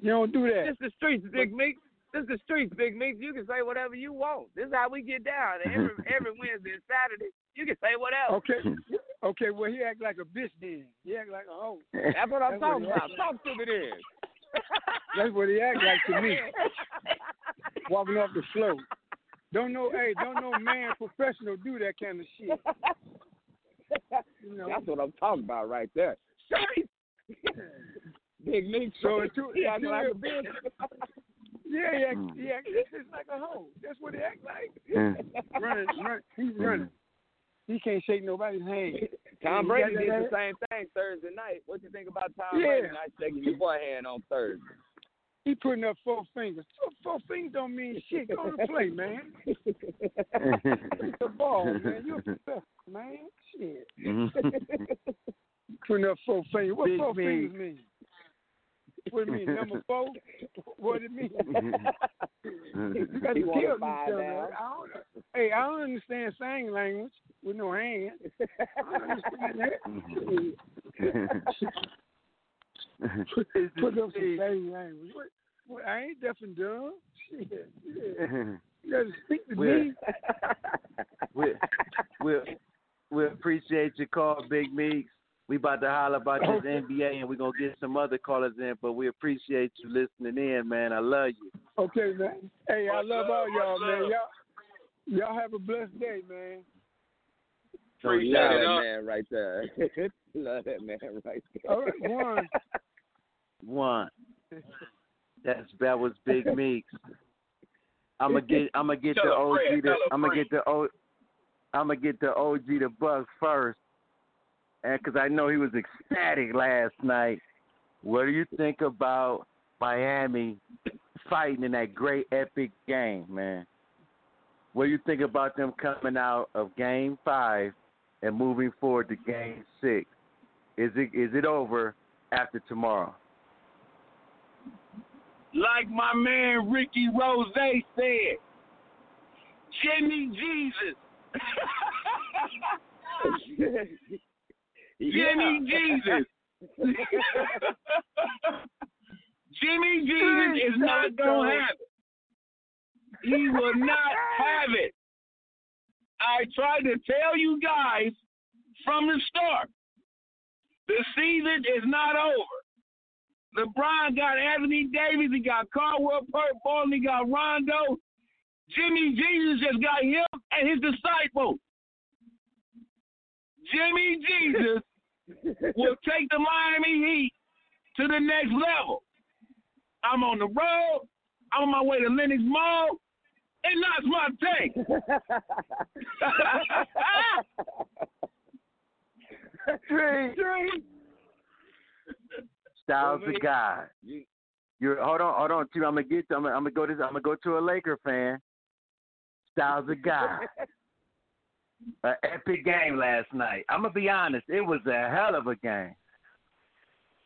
You don't do that. This the streets, Big Meek. This is the streets, Big Meek. You can say whatever you want. This is how we get down. Every [laughs] every Wednesday and Saturday, you can say whatever. Okay, okay. Well, he act like a bitch then. He act like a hoe. That's what I'm That's talking he about. Talk to me then. [laughs] That's what he act like to me. Walking off the floor. Don't know, hey, don't know man professional do that kind of shit. You know. That's what I'm talking about right there. Streets. [laughs] Big Meek. So streets. it's too- he it's acting too- like a bitch. Yeah, he act, Mm. he act just like a hoe. That's what he act like. [laughs] Mm. running, run, he's running. He can't shake nobody's hand. Tom You Brady did the same thing Thursday night. What you think about Tom Yeah. Brady not shaking your boy hand on Thursday? He putting up four fingers. Four, four fingers don't mean shit. Go to play, man. [laughs] It's the ball, man. You're a professional, man. Shit. [laughs] Putting up four fingers. What Big four me. fingers mean? What it mean? Number [laughs] four? What it mean? [laughs] You got He to wanna tell me find I don't, hey, I don't understand sign language with no hands. I don't understand that. Put, put up some sign language. What, what, I ain't deaf and dumb. Shit. Yeah. You got to speak to Well, me. we we we appreciate your call, Big Meeks. We about to holler about this [coughs] NBA, and we're gonna get some other callers in. But we appreciate you listening in, man. I love you. Okay, man. Hey, I love all y'all, man. Y'all, y'all have a blessed day, man. So Love yeah, that man right there. [laughs] Love that man right there. All right, one. [laughs] one. That's that was Big [laughs] Meeks. I'm gonna get I'm gonna get the Tell a OG friend, the tell a I'm gonna friend. get the O I'm gonna get the OG to Bucks first, and because I know he was ecstatic last night. What do you think about Miami fighting in that great epic game, man? What do you think about them coming out of Game Five and moving forward to Game Six? Is it is it over after tomorrow? Like my man Ricky Rose said, Jimmy Jesus. [laughs] [laughs] Jimmy Jesus. [laughs] Jimmy Jesus is not going to have it. He will not have it. I tried to tell you guys from the start. The season is not over. LeBron got Anthony Davis, he got Caldwell Pope, he got Rondo. Jimmy Jesus just got him and his disciple. Jimmy Jesus [laughs] will take the Miami Heat to the next level. I'm on the road. I'm on my way to Lenox Mall. And that's my take. Tree. [laughs] Styles the guy. You, You're hold on, hold on. I'm gonna get. To, I'm gonna, I'm gonna go to. I'm gonna go to a Laker fan. Styles the guy. An epic game last night. I'm gonna be honest. It was a hell of a game,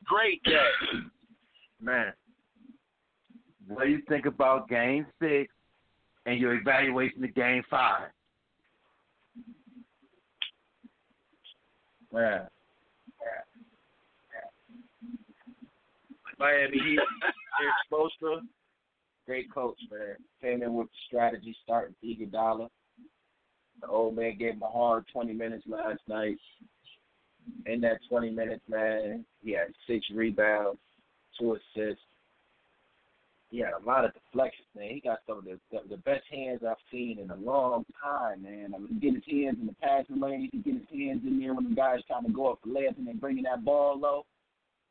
Great game. man. What do you think about Game Six and your evaluation of Game Five? Man. Miami Heat, Erik Spoelstra, great coach, man. Came in with the strategy, starting Iguodala. The old man gave him a hard 20 minutes last night. In that 20 minutes, man, he had six rebounds, two assists. He had a lot of deflections, man. He got some of the the, the best hands I've seen in a long time, man. I mean, he get his hands in the passing lane. He get his hands in there when the guys trying to go up for layups and then bringing that ball low.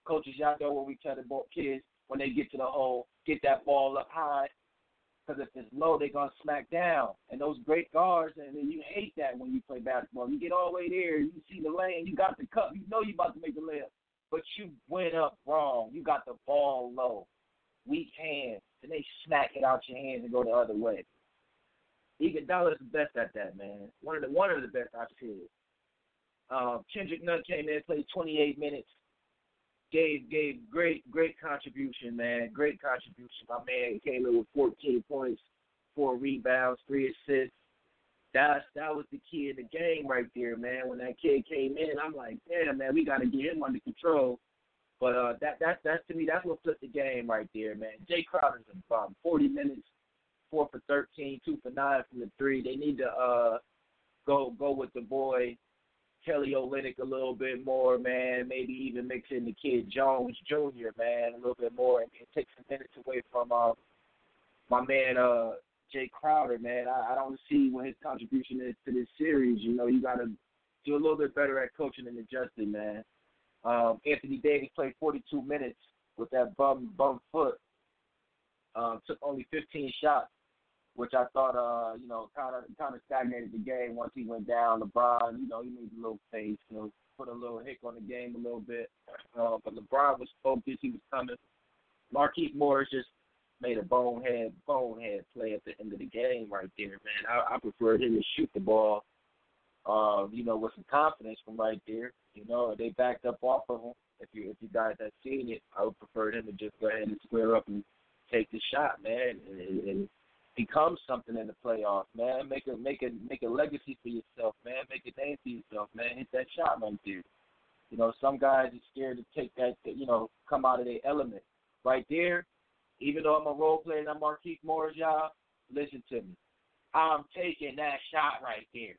Coaches, y'all know what we tell the kids when they get to the hole, get that ball up high. Because if it's low, they're gonna smack down. And those great guards, and you hate that when you play basketball. You get all the way there, you see the lane, you got the cup, you know you about to make the layup, but you went up wrong. You got the ball low, weak hands, and they smack it out your hands and go the other way. Iguodala is the best at that, man. One of the one of the best I've seen. Um, Kendrick Nunn came in, played 28 minutes, gave gave great great contribution, man. Great contribution. My man came in with 14 points, four rebounds, three assists. That's that was the key in the game right there, man. When that kid came in, I'm like, damn, man, we got to get him under control. But uh, that that that's to me, that's what flipped the game right there, man. Jae Crowder's a bum. 40 minutes, four for 13, two for nine from the three. They need to uh go go with the boy Kelly Olynyk a little bit more, man. Maybe even mix in the kid Jones Jr. man a little bit more and, and take some minutes away from uh, my man uh Jae Crowder, man. I, I don't see what his contribution is to this series. You know, you got to do a little bit better at coaching and adjusting, man. Um, Anthony Davis played 42 minutes with that bum bum foot. Um, took only 15 shots, which I thought, uh, you know, kind of kind of stagnated the game once he went down. LeBron, you know, he made a little face, you know, put a little hick on the game a little bit. Uh, but LeBron was focused; he was coming. Marquise Morris just made a bonehead bonehead play at the end of the game right there, man. I, I preferred him to shoot the ball, uh, you know, with some confidence from right there. You know, they backed up off of him. If you if you guys had seen it, I would prefer him to just go ahead and square up and take the shot, man, and, and become something in the playoffs, man. Make a make a make a legacy for yourself, man. Make a name for yourself, man. Hit that shot right there. You know, some guys are scared to take that, you know, come out of their element. Right there, even though I'm a role player and I'm Marquise Morris, y'all, listen to me. I'm taking that shot right there.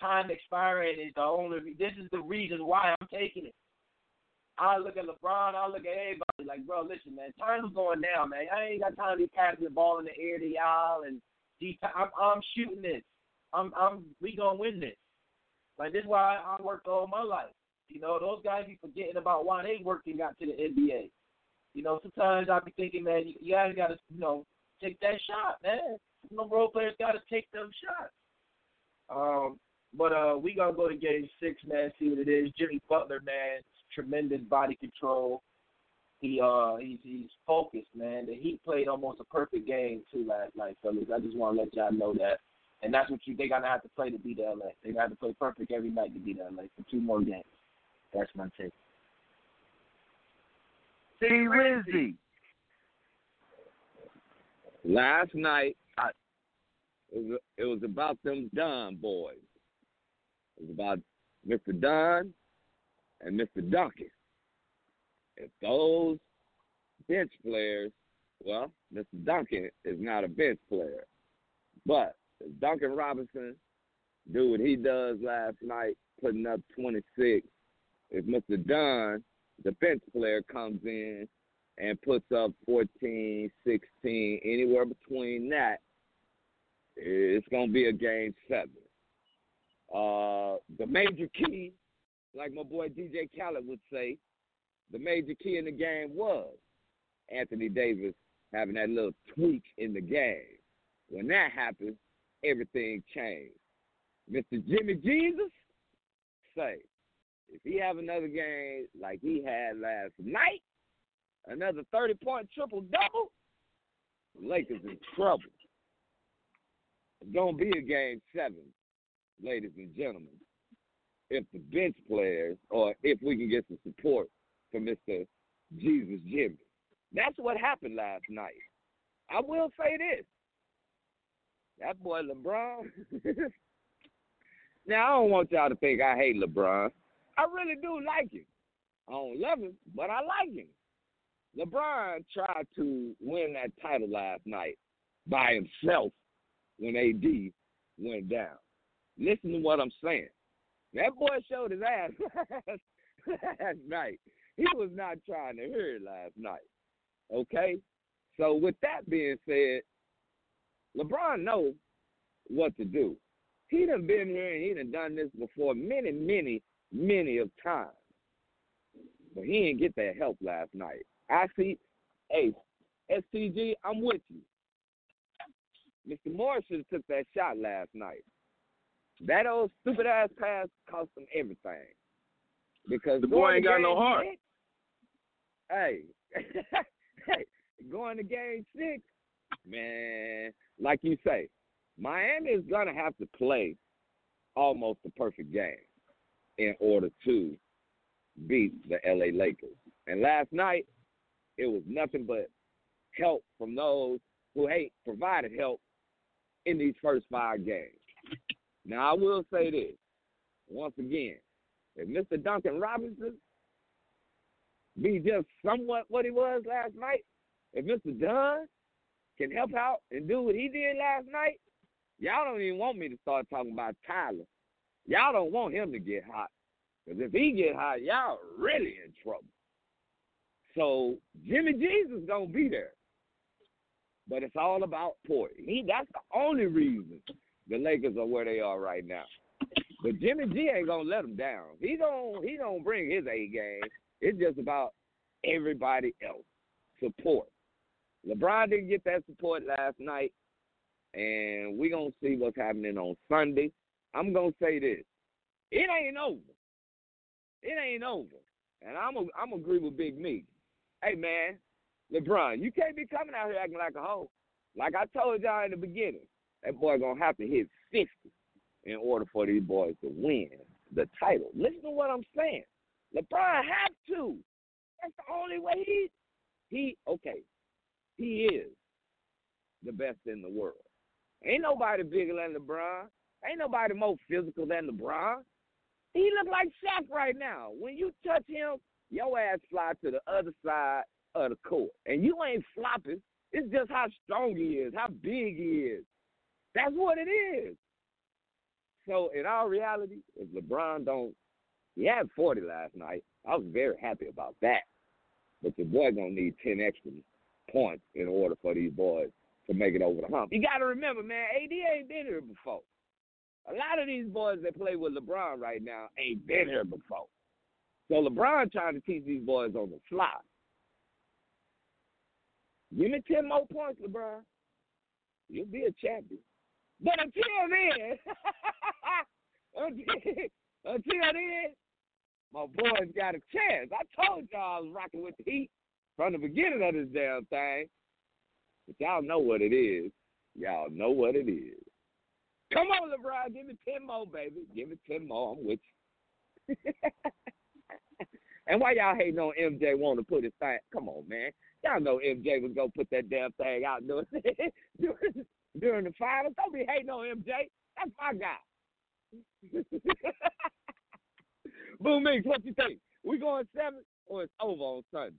Time expiring is the only. This is the reason why I'm taking it. I look at LeBron. I look at everybody like, bro, listen, man. Time's going down, man. I ain't got time to be passing the ball in the air to y'all and deep. I'm, I'm shooting this. I'm, I'm. We gonna win this. Like this is why I I worked all my life. You know, those guys be forgetting about why they worked and got to the NBA. You know, sometimes I be thinking, man, you, you guys got to, you know, take that shot, man. You role players got to take them shots. Um, but uh, we gonna go to game six, man. See what it is. Jimmy Butler, man, tremendous body control. He uh, he's he's focused, man. The Heat played almost a perfect game too last night, fellas. I just want to let y'all know that. And that's what you they gotta have to play to beat LA. They got to have to play perfect every night to beat LA for two more games. That's my take. See, Rizzy. Last night, I, it, was, it was about them Dunn boys. It was about Mr. Dunn and Mr. Duncan. If those bench players, well, Mr. Duncan is not a bench player, but if Duncan Robinson do what he does last night, putting up 26, if Mr. Dunn, the bench player, comes in and puts up 14, 16, anywhere between that, it's going to be a game seven. Uh, the major key like my boy DJ Khaled would say, the major key in the game was Anthony Davis having that little tweak in the game. When that happened, everything changed. Mr. Jimmy Jesus, say, if he have another game like he had last night, another 30 point triple double, Lakers in trouble. It's to be a game seven, ladies and gentlemen, if the bench players or if we can get some support from Mr. Jesus Jimmy. That's what happened last night. I will say this. That boy LeBron. [laughs] now, I don't want y'all to think I hate LeBron. I really do like him. I don't love him, but I like him. LeBron tried to win that title last night by himself when AD went down. Listen to what I'm saying. That boy showed his ass [laughs] last night. He was not trying to hear it last night. Okay? So with that being said, LeBron knows what to do. He done been here and he done done this before many, many, many of times. But he didn't get that help last night. I see, hey, STG, I'm with you. Mr. Morris should have took that shot last night. That old stupid ass pass cost him everything. Because The boy ain't got no heart. six- hey, hey, [laughs] going to game six, man, like you say, Miami is gonna have to play almost a perfect game in order to beat the LA Lakers. And last night, it was nothing but help from those who hate provided help in these first five games. Now I will say this once again, if Mr. Duncan Robinson be just somewhat what he was last night, if Mr. Dunn can help out and do what he did last night, y'all don't even want me to start talking about Tyler. Y'all don't want him to get hot. Because if he get hot, y'all really in trouble. So Jimmy Jesus gonna be there. But it's all about Porter. He that's the only reason the Lakers are where they are right now. But Jimmy G ain't gonna let him down. He gonna he gonna bring his A game. It's just about everybody else support. LeBron didn't get that support last night, and we gonna see what's happening on Sunday. I'm gonna say this: it ain't over. It ain't over, and I'm a, I'm agree with Big Me. Hey man, LeBron, you can't be coming out here acting like a hoe. Like I told y'all in the beginning, that boy gonna have to hit 50 in order for these boys to win the title. Listen to what I'm saying. LeBron have to. That's the only way he he okay. He is the best in the world. Ain't nobody bigger than LeBron. Ain't nobody more physical than LeBron. He look like Shaq right now. When you touch him, your ass fly to the other side of the court. And you ain't flopping. It's just how strong he is, how big he is. That's what it is. So in all reality, if LeBron don't he had 40 last night. I was very happy about that. But your boy gonna need 10 extra points in order for these boys to make it over the hump. You gotta remember, man, AD ain't been here before. A lot of these boys that play with LeBron right now ain't been here before. So LeBron trying to teach these boys on the fly. Give me 10 more points, LeBron. You'll be a champion. But until then, [laughs] until, [laughs] until then, my boys got a chance. I told y'all I was rocking with the Heat from the beginning of this damn thing. But y'all know what it is. Y'all know what it is. Come on, LeBron, give me 10 more, baby. Give me 10 more. I'm with you. [laughs] and why y'all hating on MJ wanting to put his thing? Come on, man. Y'all know MJ was to put that damn thing out during, during, the finals. Don't be hating on MJ. That's my guy. [laughs] Boom Mix, what you think? We going seven or it's over on Sunday?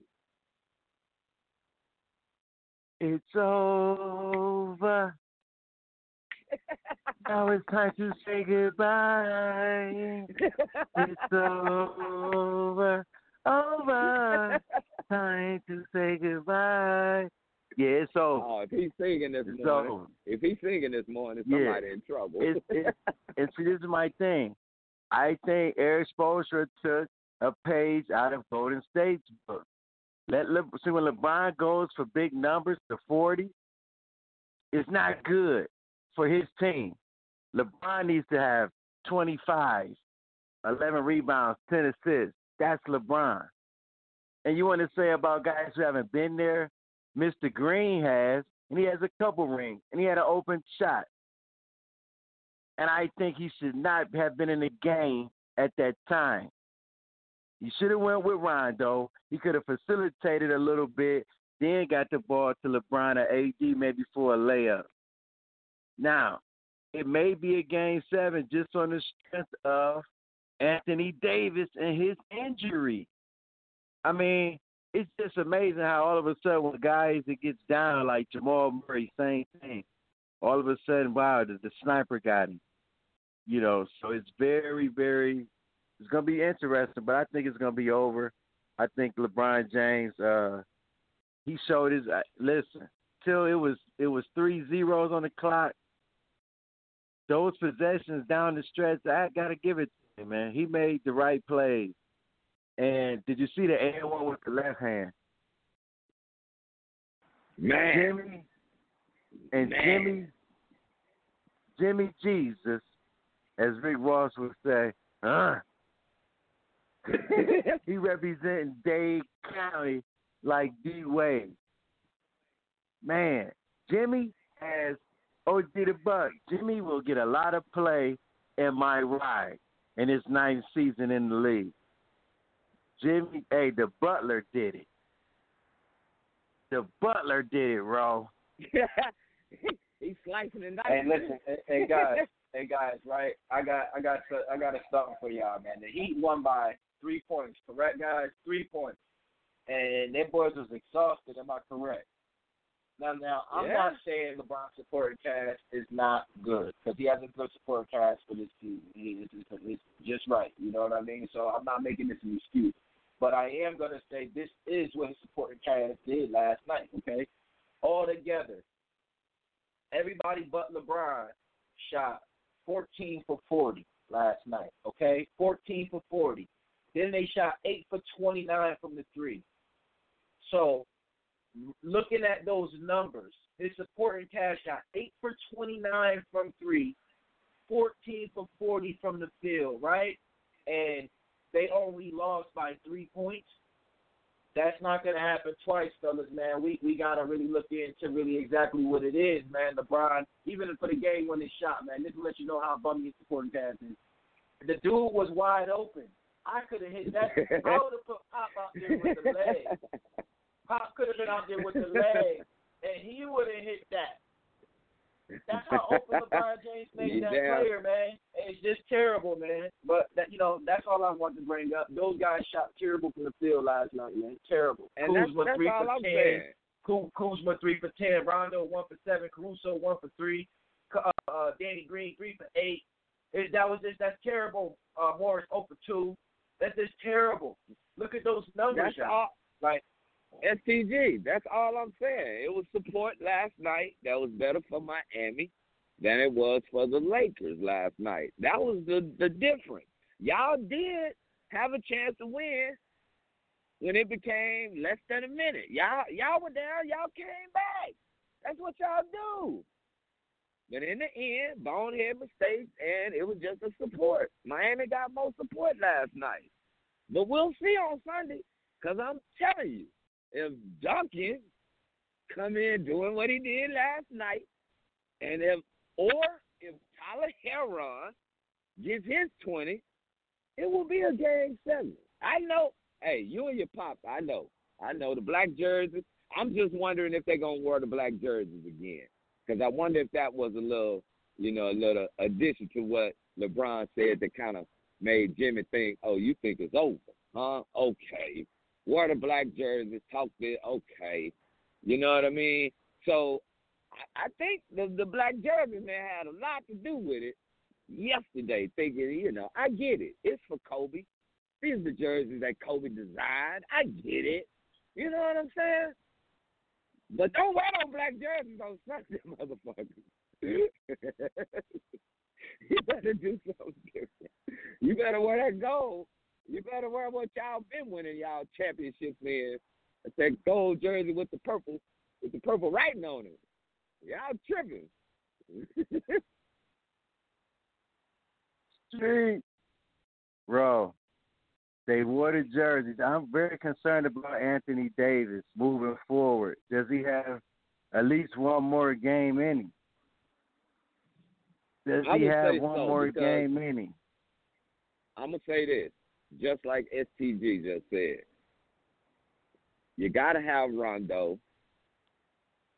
It's over. [laughs] now it's time to say goodbye. It's over. Over. [laughs] Time to say goodbye. Yeah, so. Oh, if he's singing this morning, if he's singing this morning, Yeah. somebody in trouble. It's, [laughs] it's, and see, this is my thing. I think Erik Spoelstra took a page out of Golden State's book. Let Le- see when LeBron goes for big numbers to forty, it's not good for his team. LeBron needs to have 25, 11 rebounds, 10 assists. That's LeBron. And you want to say about guys who haven't been there? Mr. Green has, and he has a couple rings, and he had an open shot. And I think he should not have been in the game at that time. He should have went with Rondo. He could have facilitated a little bit, then got the ball to LeBron or AD maybe for a layup. Now, it may be a game seven just on the strength of Anthony Davis and his injury. I mean, it's just amazing how all of a sudden when guys it gets down like Jamal Murray, same thing. All of a sudden, wow, the, the sniper got him. You know, so it's very, very it's gonna be interesting, but I think it's gonna be over. I think LeBron James, uh, he showed his uh, listen till it was it was three zeros on the clock. Those possessions down the stretch, I gotta give it to him, man. He made the right plays. And did you see the air one with the left hand? Man. Jimmy and Man. Jimmy Jimmy Jesus, as Rick Ross would say, huh? [laughs] he representing Dade County like D Wade. Man, Jimmy has OG the Buck. Jimmy will get a lot of play in my ride in his ninth season in the league. Jimmy, hey, the Butler did it. The Butler did it, Ro. [laughs] He's slicing and Hey, dicing. listen, hey, hey guys, hey guys, right? I got, I got, to, I got a something for y'all, man. The Heat won by three points, correct, guys? Three points, and their boys was exhausted. Am I correct? Now, now, I'm Yeah. not saying LeBron's supporting cast is not good because he has a good supporting cast for this team. He- It's, it's, it's just right. You know what I mean? So I'm not making this an excuse, but I am gonna say this is what his supporting cast did last night. Okay, all together, everybody but LeBron shot 14 for 40 last night. Okay, 14 for 40. Then they shot eight for 29 from the three. So looking at those numbers, his supporting cast shot 8 for 29 from 3, 14 for 40 from the field, right? And they only lost by 3 points. That's not going to happen twice, fellas, man. We we got to really look into really exactly what it is, man. LeBron, even for the game when they shot, man, this will let you know how bummy his supporting cast is. The dude was wide open. I could have hit that. [laughs] I would have put Pop out there with the leg. Pop could have been out there with the leg, and he would have hit that. That's how open LeBron James [laughs] made that damn- player, man. It's just terrible, man. But that you know, that's all I want to bring up. Those guys shot terrible from the field last night, man. Terrible. And Kuzma that's three all for I'm ten. saying. Kuzma three for ten. Rondo one for seven. Caruso one for three. Uh, uh, Danny Green three for eight. It, that was just that's terrible. Uh, Morris zero for two. That's just terrible. Look at those numbers. That's all. Like STG. That's all I'm saying. It was support last night that was better for Miami than it was for the Lakers last night. That was the the difference. Y'all did have a chance to win when it became less than a minute. Y'all y'all were down. Y'all came back. That's what y'all do. But in the end, bonehead mistakes, and it was just a support. Miami got more support last night. But we'll see on Sunday, because I'm telling you, if Duncan come in doing what he did last night, and if or if Tyler Herro gets his twenty, it will be a game seven. I know. Hey, you and your pop, I know. I know the black jerseys. I'm just wondering if they're gonna wear the black jerseys again, because I wonder if that was a little, you know, a little addition to what LeBron said that kind of made Jimmy think, oh, you think it's over, huh? Okay. Wear the black jerseys, talk this, okay. You know what I mean? So I, I think the the black jersey man had a lot to do with it yesterday, thinking, you know, I get it. It's for Kobe. These are the jerseys that Kobe designed. I get it. You know what I'm saying? But don't wear no black jerseys on Sunday, [laughs] motherfuckers. [laughs] you better do something different. You better wear that gold. You better wear what y'all been winning y'all championships in. It's that gold jersey with the purple with the purple writing on it. Y'all tripping. [laughs] Street. Bro, they wore the jerseys. I'm very concerned about Anthony Davis moving forward. Does he have at least one more game in him? Does he have one so, more game in him? I'm gonna say this, just like STG just said. You gotta have Rondo.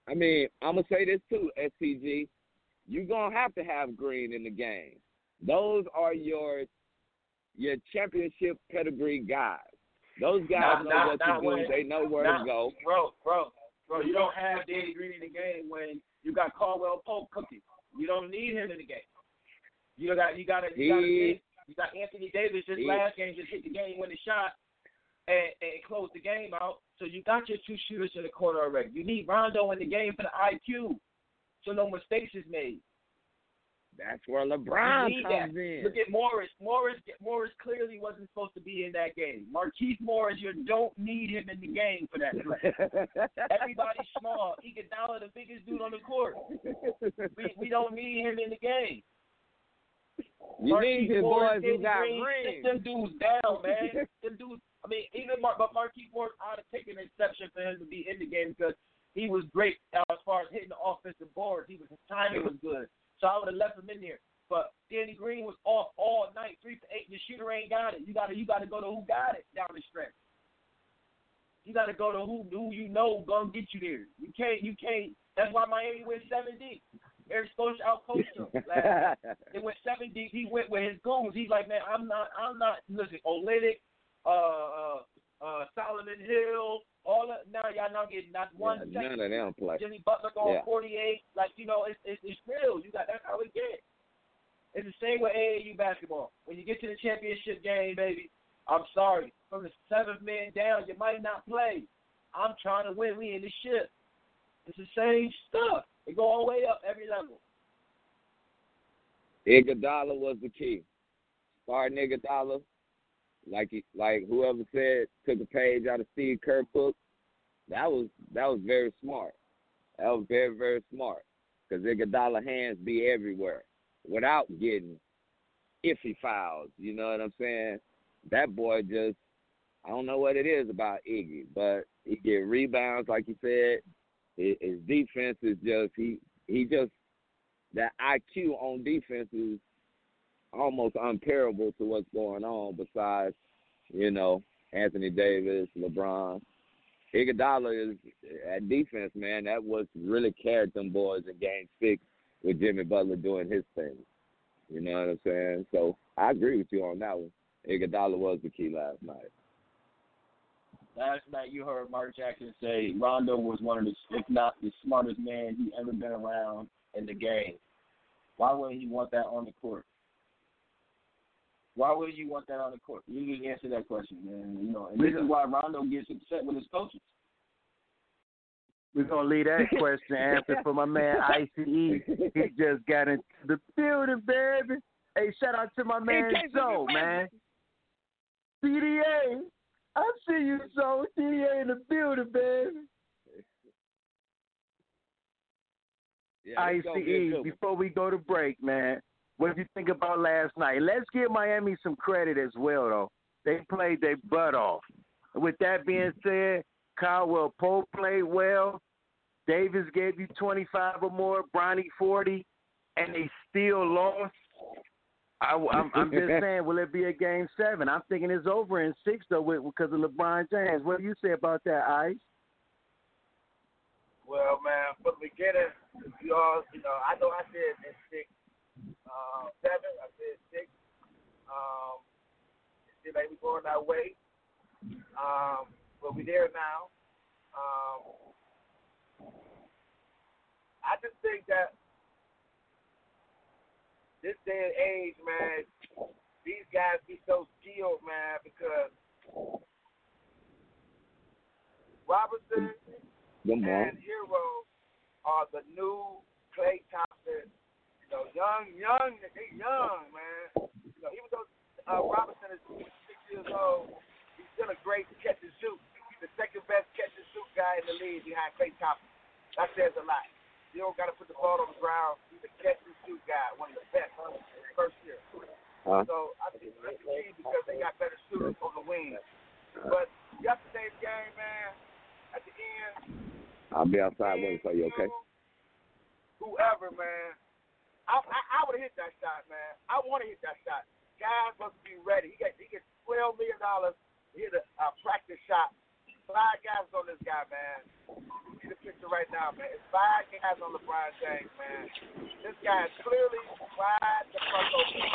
I mean, I'm gonna say this too, STG. You're gonna have to have Green in the game. Those are your your championship pedigree guys. Those guys Not- know not- what not to do. when- they know where to go. Bro, bro, bro, you don't have Danny Green in the game when you got Caldwell Pope cooking. You don't need him in the game. You got you got to you got He- you got Anthony Davis just he- last game just hit the game winning shot and and close the game out. So you got your two shooters in the corner already. You need Rondo in the game for the IQ, so no mistakes is made. That's where LeBron comes that. in. Look at Morris. Morris Morris clearly wasn't supposed to be in that game. Marquise Morris, you don't need him in the game for that play. [laughs] Everybody's small. Iguodala, the biggest dude on the court. We we don't need him in the game. You need his boys who got rings. Them dudes down, [laughs] man. them dudes. I mean, even Mar- but Marquise Morris, I'd have taken an exception for him to be in the game because he was great uh, as far as hitting the offensive boards. He was his timing was good, so I would have left him in there. But Danny Green was off all night, three for eight. The shooter ain't got it. You gotta you gotta go to who got it down the stretch. You gotta go to who who you know gonna get you there. You can't you can't. That's why Miami went seven deep. Erik Spoelstra outcoached [laughs] last night. They went seven deep. He went with his goons. He's like, man, I'm not, I'm not. Listen, Olynyk, uh, uh, uh, Solomon Hill, all that. Now y'all not getting not one Yeah, none of them play. Jimmy Butler going Yeah. 48. Like you know, it's, it's it's real. You got that's how it get. It's the same with AAU basketball. When you get to the championship game, baby, I'm sorry. From the seventh man down, you might not play. I'm trying to win. We in the ship. It's the same stuff. It go all the way up every level. Iguodala was the key. Starting Iguodala, like he, like whoever said, took a page out of Steve Kerr book. That was that was very smart. That was very very smart because Iguodala hands be everywhere without getting iffy fouls. You know what I'm saying? That boy just I don't know what it is about Iggy, but he get rebounds like you said. His, defense is just he he just that IQ on defense is almost unparable to what's going on. Besides, you know, Anthony Davis, LeBron, Iguodala is at defense, man. That was really carried them boys in Game Six with Jimmy Butler doing his thing. You know what I'm saying? So I agree with you on that one. Iguodala was the key last night. Last night you heard Mark Jackson say Rondo was one of the, if not the smartest man he ever been around in the game. Why would he want that on the court? Why would you want that on the court? You just answer that question, man. You know, and this is why Rondo gets upset with his coaches. We're gonna leave that [laughs] question answered for my man ICE. He just got into the building, baby. Hey, shout out to my man Joe, man. CDA. I see you, so CDA in the building, baby. Yeah, this gonna be a ICE, before we go to break, man, what did you think about last night? Let's give Miami some credit as well, though. They played their butt off. With that being said, Caldwell Pope played well. Davis gave you 25 or more, Bronny 40, and they still lost. I, am I'm just [laughs] saying, will it be a game seven? I'm thinking it's over in six, though, because of LeBron James. What do you say about that, Ice? Well, man, from the beginning, you all, you know, I know I said in six, uh, seven. I said six. Um, it seems like we're going that way. Um, but we're there now. Um, I just think that this day and age, man, these guys be so skilled, man, because Robertson and Herro are the new Klay Thompson You know, young, young, they young, man. You know, even though uh, Robinson is six years old, he's still a great catch and shoot. He's the second best catch and shoot guy in the league behind Klay Thompson. That says a lot. You don't got to put the ball on the ground. He's a catch and shoot guy, one of the best first year. Huh? So I think that's the key because they got better shooters on the wings. But yesterday's game, man, at the end, I'll be outside waiting for you, okay? whoever, man, I I, I would have hit that shot, man. I want to hit that shot. Guys must be ready. He gets he gets twelve million dollars to hit a, a practice shot. Five guys on this guy, man. See the picture right now, man. It's five guys on LeBron James, man. This guy is clearly wide the fuck open.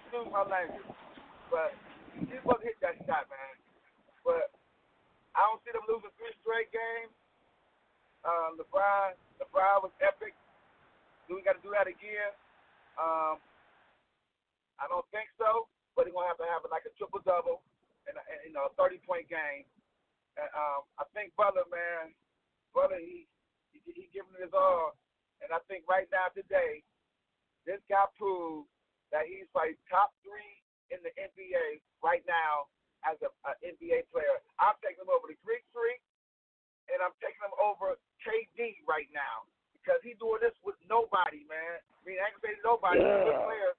Excuse my language, but he's supposed to hit that shot, man. But I don't see them losing three straight games. Um, LeBron, LeBron was epic. Do we got to do that again? Um, I don't think so. But he's gonna have to have like a triple double and, you know a thirty point game. And, um, I think Butler, man, Butler, he he, he giving it his all. And I think right now today, this guy proved that he's like top three in the NBA right now as a, a NBA player. I'm taking him over the Greek Freak, and I'm taking him over KD right now because he's doing this with nobody, man. I mean, I can say nobody, he's a good player,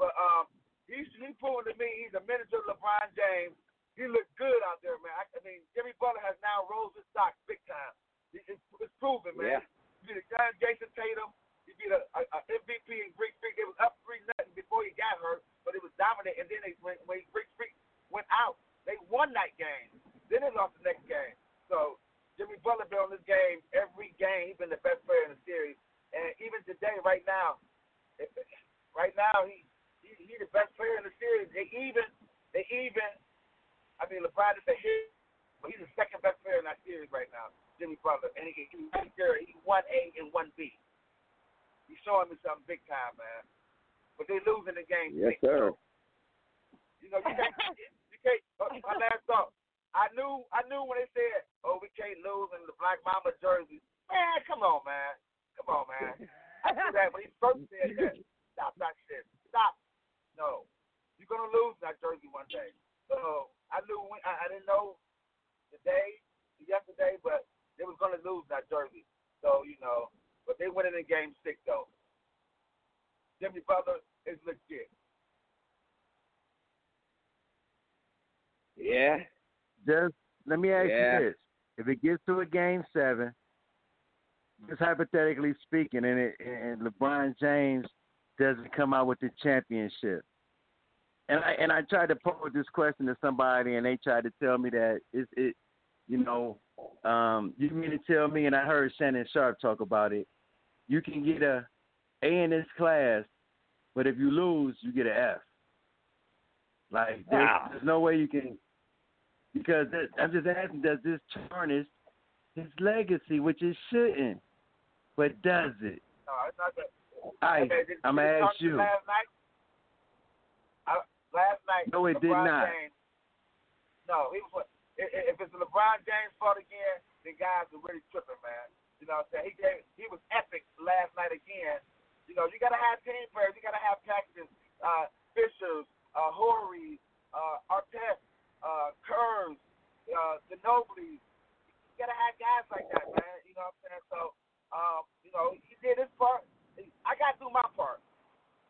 but um, he's he's proving to me he's a miniature LeBron James. He looked good out there, man. I, I mean, Jimmy Butler has now rose his stock big time. It, it's, it's proven, man. Yeah. You beat a guy, Jayson Tatum. He beat a, a, a MVP in Greek Freak. It was up three nothing before he got hurt, but it was dominant. And then they when, when Greek Freak went out, they won that game. Then they lost the next game. So Jimmy Butler been on this game every game. He's been the best player in the series. And even today, right now, if, right now he, he he the best player in the series. They even they even I mean LeBron is a hit, but he's the second best player in that series right now, Jimmy Butler. And he he right there, he one A and one B. He's showing me something big time, man. But they losing the game. Yes, six, sir. You know, you can't, [laughs] you can't. Uh, my last thought. I knew, I knew when they said, "Oh, we can't lose in the Black Mamba jersey." Man, come on, man, come on, man. I knew that when he first said that. Stop that shit. Stop. No, you're gonna lose that jersey one day. So I knew when I, I didn't know the day, yesterday, but they was gonna lose that jersey. So you know, but they went in game six though. Jimmy Butler is legit. Yeah. Just let me ask Yeah. you this: If it gets to a game seven, just hypothetically speaking, and it, and LeBron James doesn't come out with the championship, and I and I tried to pose this question to somebody, and they tried to tell me that it's it, you know, um, you mean to tell me, and I heard Shannon Sharpe talk about it. You can get a A in this class, but if you lose, you get an F. Like there's, Wow. there's no way you can because that, I'm just asking, does this tarnish his legacy, which it shouldn't, but does it? No, it's not that. I, Okay, did- I'm gonna ask you. Last night, I, last night. No, it did not. James, no, he was. If, if it's LeBron James' fault again, the guys are really tripping, man. You know what I'm saying? He gave, he was epic last night again. You know, you gotta have team players. You gotta have packages. Uh, Fishers, uh, Horry, uh, Artest, uh, Curves, uh, Ginobili. You gotta have guys like that, man. You know what I'm saying? So, um, you know, he did his part. I gotta do my part.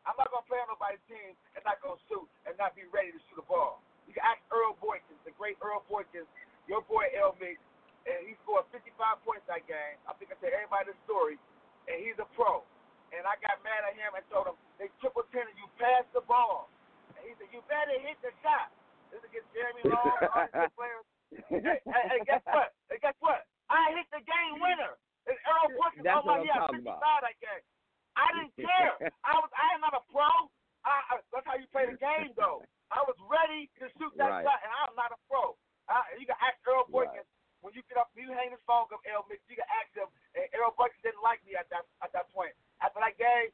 I'm not gonna play on nobody's team and not gonna shoot and not be ready to shoot a ball. You can ask Earl Boykins, the great Earl Boykins, your boy El Mix, and he scored 55 points that game. I think I tell everybody the story, and he's a pro. And I got mad at him and told him they triple tennis you pass the ball. And he said you better hit the shot. This is against Jeremy Long, all these [laughs] players. hey, hey, hey, guess what? Hey, guess what? I hit the game winner. And Earl Boykins, oh my, he had 55 that game. I didn't care. I was I am not a pro. I, I, that's how you play the game, though. I was ready to shoot that Right. shot, and I'm not a pro. I, you can ask Earl Right. Boykins when you get up, you hang the phone up, Earl Mix. You can ask him. And Earl Boykins didn't like me at that at that point. After that game,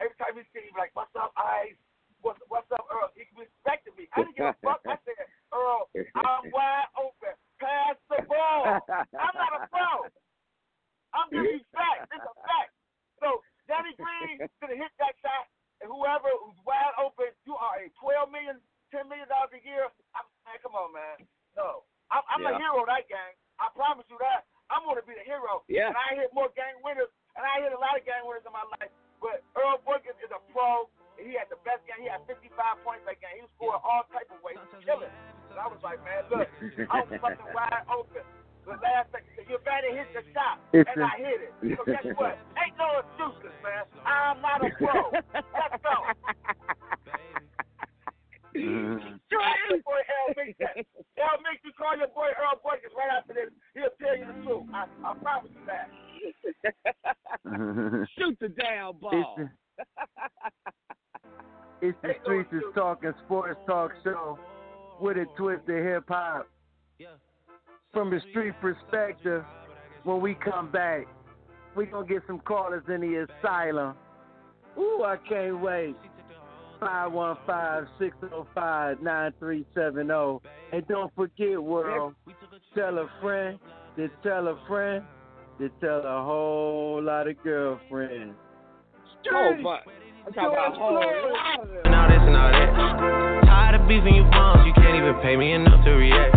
every time he see me, he be like, "What's up, Ice? What's what's up, Earl?" He respected me. I didn't give a [laughs] fuck. I said, "Earl, I'm wide open. Pass the ball." I'm not a pro. I'm giving you facts. It's a fact. So Danny Green [laughs] could have hit that shot, and whoever who's wide open, you are a twelve million, ten million dollars a year. I'm man, come on, man. No, I'm, I'm yeah. a hero that gang. I promise you that. I'm gonna be the hero. Yeah. And I hit more gang winners, and I hit a lot of gang winners in my life. But Earl Boykins is a pro. He had the best game. He had 55 points that game. He was scored all type of ways, killing. And I was like, man, look, I was fucking wide open. The last second, he said, you better hit the shot. It's and a- I hit it. So guess what? [laughs] Ain't no excuses, man. I'm not a pro. Let's go. [laughs] Call your boy L Mix that. L Mix, you call your boy Earl Boykins right after this. He'll tell you the truth. I, I promise you that. [laughs] Shoot the damn ball. It's the, it's the Streets is Talking Sports Talk Show with a twist of hip hop. From the street perspective, when we come back, we going to get some callers in the asylum. Ooh, I can't wait. 515-605-9370. And don't forget, world, tell a friend, to tell a friend, to tell a whole lot of girlfriends. Oh, but I'm talking about a whole lot of them. And all this and all that. Tired of beefing you bums, you can't even pay me enough to react.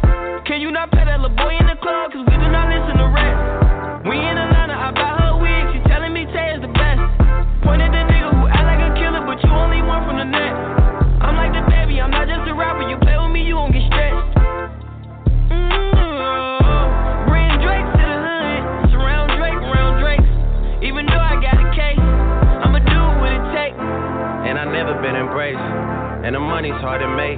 Can you not pet that little boy in the club? Cause we do not listen to rap. We in Atlanta, I buy her wig. She telling me Tay is the best. Point at the nigga who act like a killer, but you only one from the net. I'm like the baby, I'm not just a rapper. You play with me, you gon' get stretched. Mm-hmm. Drake to the hood. Surround Drake, around Drake. Even though I got a case, I'ma do what it takes. And I never been embraced. And the money's hard to make.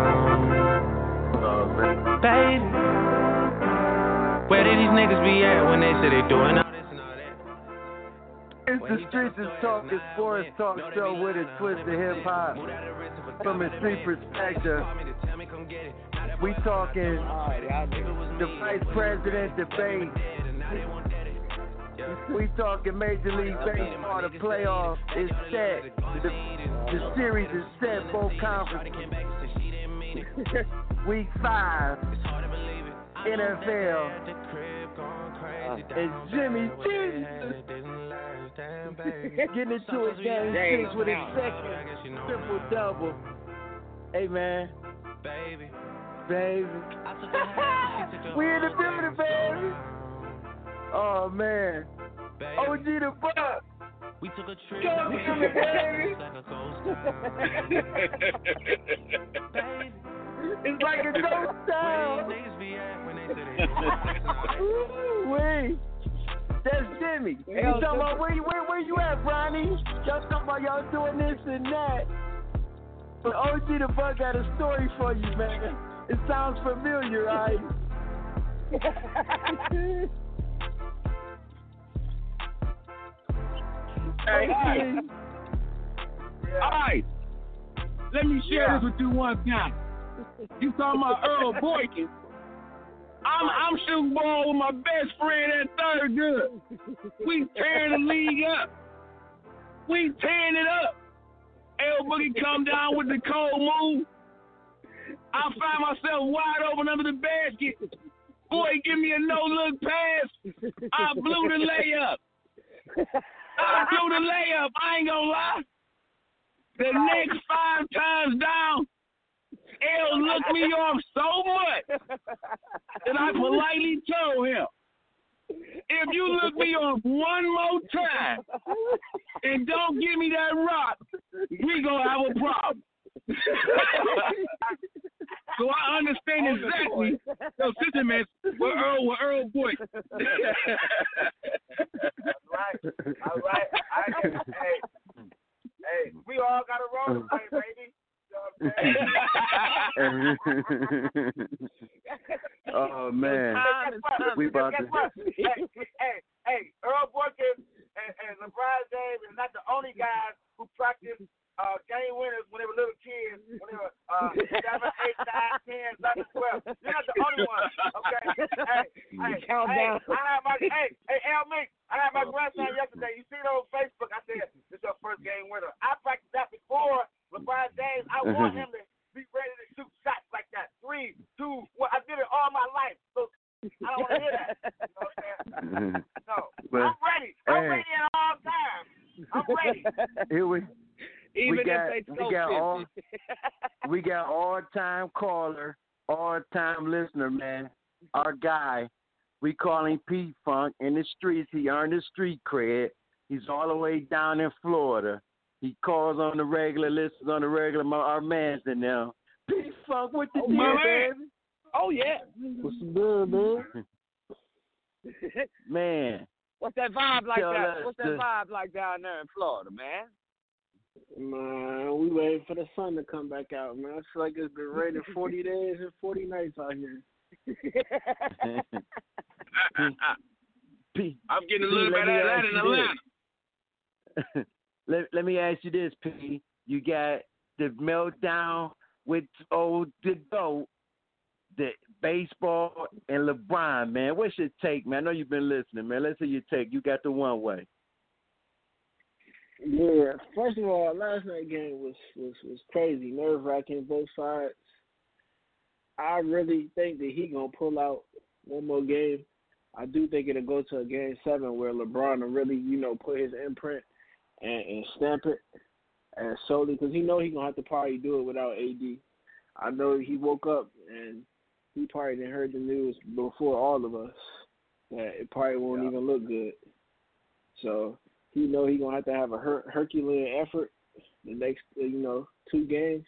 baby. Where did these niggas be at when they say they doing all this and all that? It's the Streets is Talking Sports Talk Show with a twist of hip hop. From a street perspective, we talking the vice president debate. We talking Major League Baseball. The playoff is set. The, the series is set. Both conferences. [laughs] Week five. NFL. And uh, Jimmy Jesus [laughs] getting into a game six with his second triple double. Hey man, baby, baby, [laughs] we in the building, baby. Oh man, OG the Buck. We took a trip. Come to me, baby. It's like a ghost town. [laughs] Ooh, wait. That's Jimmy. You talking about where you where, where you at, Ronnie? Y'all talking about y'all doing this and that. But OG the Bug got a story for you, man. It sounds familiar, right? [laughs] [laughs] Hey. All right. Let me share this with you one time. You talking about Earl Boykins. I'm I'm shooting ball with my best friend at third good. We tearing the league up. We tearing it up. L Boogie come down with the cold move. I find myself wide open under the basket. Boy, give me a no look pass. I blew the layup. I blew the layup. I ain't gonna lie. The next five times down, L looked me off so much that I politely told him, if you look me off one more time and don't give me that rock, we gonna have a problem. [laughs] so I understand exactly those sentiments with Earl with Earl Boy. right. All right. I [laughs] get it. Hey, hey, we all got a role to play, baby. You know what I'm saying? [laughs] oh man, Hey, guess what? we about to. hey, hey, hey, Earl Boykins and, and LeBron James is not the only guys who practice uh, game winners when they were little kids, when they were uh, [laughs] 7, 8, 9, 10, 11, 12. You're not the only one, okay? Hey, hey, Count hey, down. I had my, hey, hey, Al Mink, I had my grandson yesterday. You see it on Facebook. I said, this is your first game winner. I practiced that before LeBron James. I want [laughs] him to be ready to shoot shots like that. Three, two, one. I did it all my life. So I don't want to hear that. You know what I'm saying? [laughs] No. But, I'm ready. I'm hey. ready at all times. I'm ready. Here we Even [laughs] we got if they we throw got all we got all time caller, all time listener, man. Our guy, we call him P Funk in the streets. He earned his street cred. He's all the way down in Florida. He calls on the regular, listens on the regular. My, our man's in there. P Funk, what the Oh, deal, man. baby? Oh yeah. What's the good, man? [laughs] Man, What's that vibe like that? What's that the- vibe like down there in Florida, man? Man, we waiting for the sun to come back out, man. I feel like it's been raining 40 [laughs] days and 40 nights out here. P, [laughs] [laughs] I'm getting a P, little let bit of that in Atlanta. let, let me ask you this, P. You got the meltdown with old the GOAT, the baseball and LeBron, man. What's your take, man? I know you've been listening, man. Let's hear your take. You got the one way. Yeah, first of all, last night game was was was crazy, nerve wracking both sides. I really think that he gonna pull out one more game. I do think it'll go to a game seven where LeBron will really, you know, put his imprint and, and stamp it, and solely because he know he gonna have to probably do it without AD. I know he woke up and he probably didn't heard the news before all of us that it probably won't even look good. So he know he gonna have to have a her- Herculean effort the next uh, you know two games.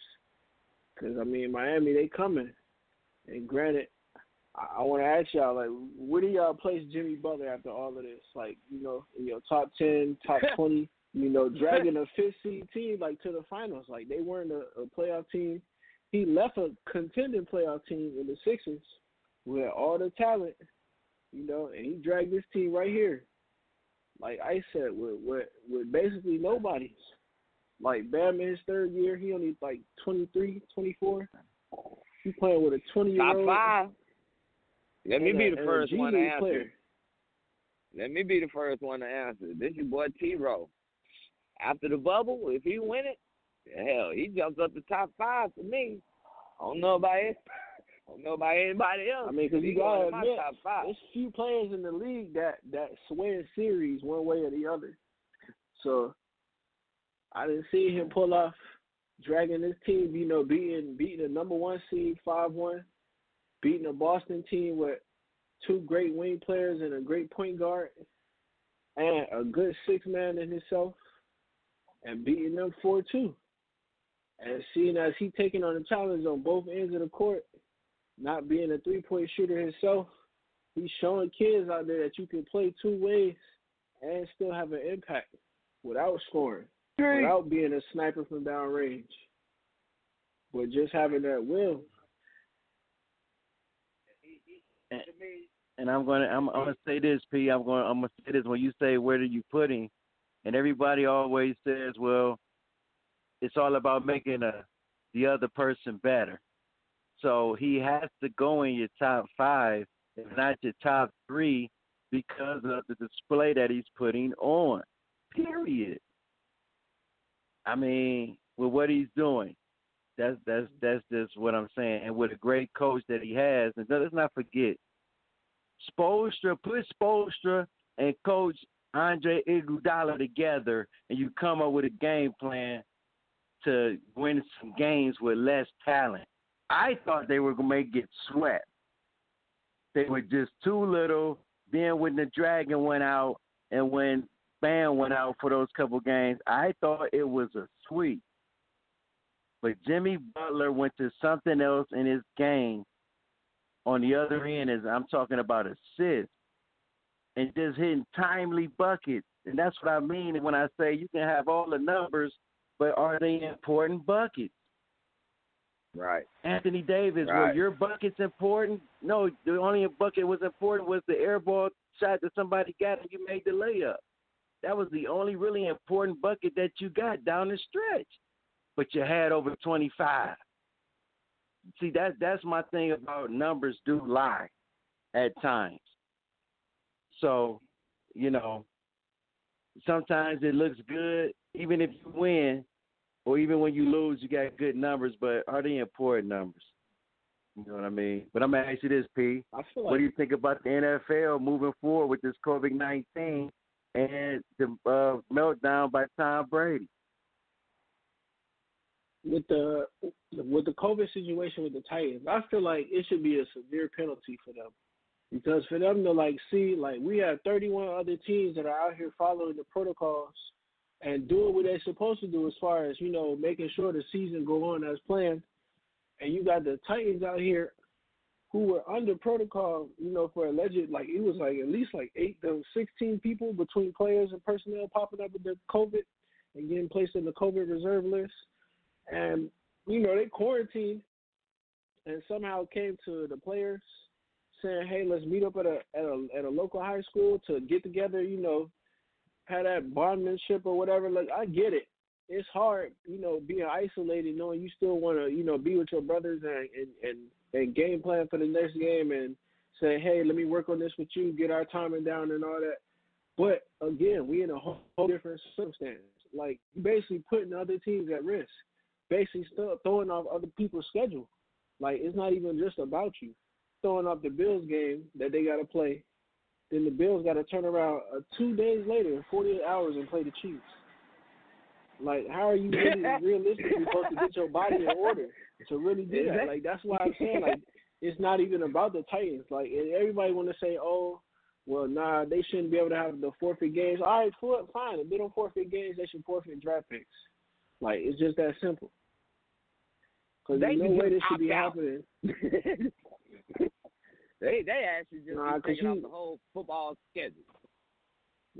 Cause I mean Miami they coming, and granted, I, I want to ask y'all like where do y'all place Jimmy Butler after all of this? Like you know in your top ten, top [laughs] twenty, you know dragging a [laughs] fifth seed team like to the finals. Like they weren't a, a playoff team. He left a contending playoff team in the Sixers with all the talent, you know, and he dragged this team right here like I said, with with with basically nobody's. Like Bam in his third year, he only like 23, 24. He playing with a twenty year Top old. five. Let me be the first one to answer. Player. Let me be the first one to answer. This your boy T-Ro. After the bubble, if he win it, hell, he jumps up to top five for me. I don't know about it. I don't know about anybody else. I mean, because He you gotta admit, top five. there's few players in the league that that sway a series one way or the other. So I didn't see him pull off dragging this team. You know, beating beating a number one seed five one, beating a Boston team with two great wing players and a great point guard, and a good six man in himself, and beating them four two. And seeing as he taking on the challenge on both ends of the court, not being a three point shooter himself, he's showing kids out there that you can play two ways and still have an impact without scoring, without being a sniper from downrange, but just having that will. And, and I'm gonna I'm, I'm gonna say this, P. I'm going I'm gonna say this when you say where do you put him, and everybody always says, well, it's all about making a the other person better. So he has to go in your top five, if not your top three, because of the display that he's putting on. Period. I mean, with what he's doing, that's that's that's just what I'm saying. And with a great coach that he has, and let's not forget, Spoelstra put Spoelstra and Coach Andre Iguodala together and you come up with a game plan to win some games with less talent. I thought they were gonna get swept. They were just too little. Then when the Dragon went out and when Bam went out for those couple games, I thought it was a sweep. But Jimmy Butler went to something else in his game on the other end is I'm talking about assists and just hitting timely buckets. And that's what I mean when I say you can have all the numbers, but are they important buckets? Right. Anthony Davis, right. were your buckets important? No, the only bucket was important was the air ball shot that somebody got and you made the layup. That was the only really important bucket that you got down the stretch. But you had over 25. See, that that's my thing about numbers do lie at times. So, you know, sometimes it looks good, even if you win, or even when you lose, you got good numbers, but are they important numbers? You know what I mean? But I'm gonna ask you this, P. I feel like what do you think about the NFL moving forward with this COVID nineteen and the uh, meltdown by Tom Brady? with the with the COVID situation with the Titans, I feel like it should be a severe penalty for them. Because for them to like see like we have 31 other teams that are out here following the protocols and doing what they're supposed to do as far as you know making sure the season go on as planned, and you got the Titans out here who were under protocol, you know, for alleged like it was like at least like eight to 16 people between players and personnel popping up with the COVID and getting placed in the COVID reserve list and you know they quarantined and somehow came to the players saying, "Hey, let's meet up at a at a at a local high school to get together." You know, have that bondmanship or whatever. Like I get it. It's hard, you know, being isolated, knowing you still want to, you know, be with your brothers and, and and and game plan for the next game and say, "Hey, let me work on this with you, get our timing down and all that." But again, we in a whole, whole different circumstance. Like basically putting other teams at risk basically still throwing off other people's schedule. Like it's not even just about you. Throwing off the Bills game that they got to play, then the Bills got to turn around uh, two days later, 48 hours, and play the Chiefs. Like, how are you really [laughs] realistically supposed to get your body in order to really do that? Like, that's why I'm saying like it's not even about the Titans. Like, everybody want to say, oh, well, nah, they shouldn't be able to have the forfeit games. All right, fine. If they don't forfeit games, they should forfeit draft picks. Like, it's just that simple. Because there's no way this should be out. happening. [laughs] they they actually just nah, taking off the whole football schedule.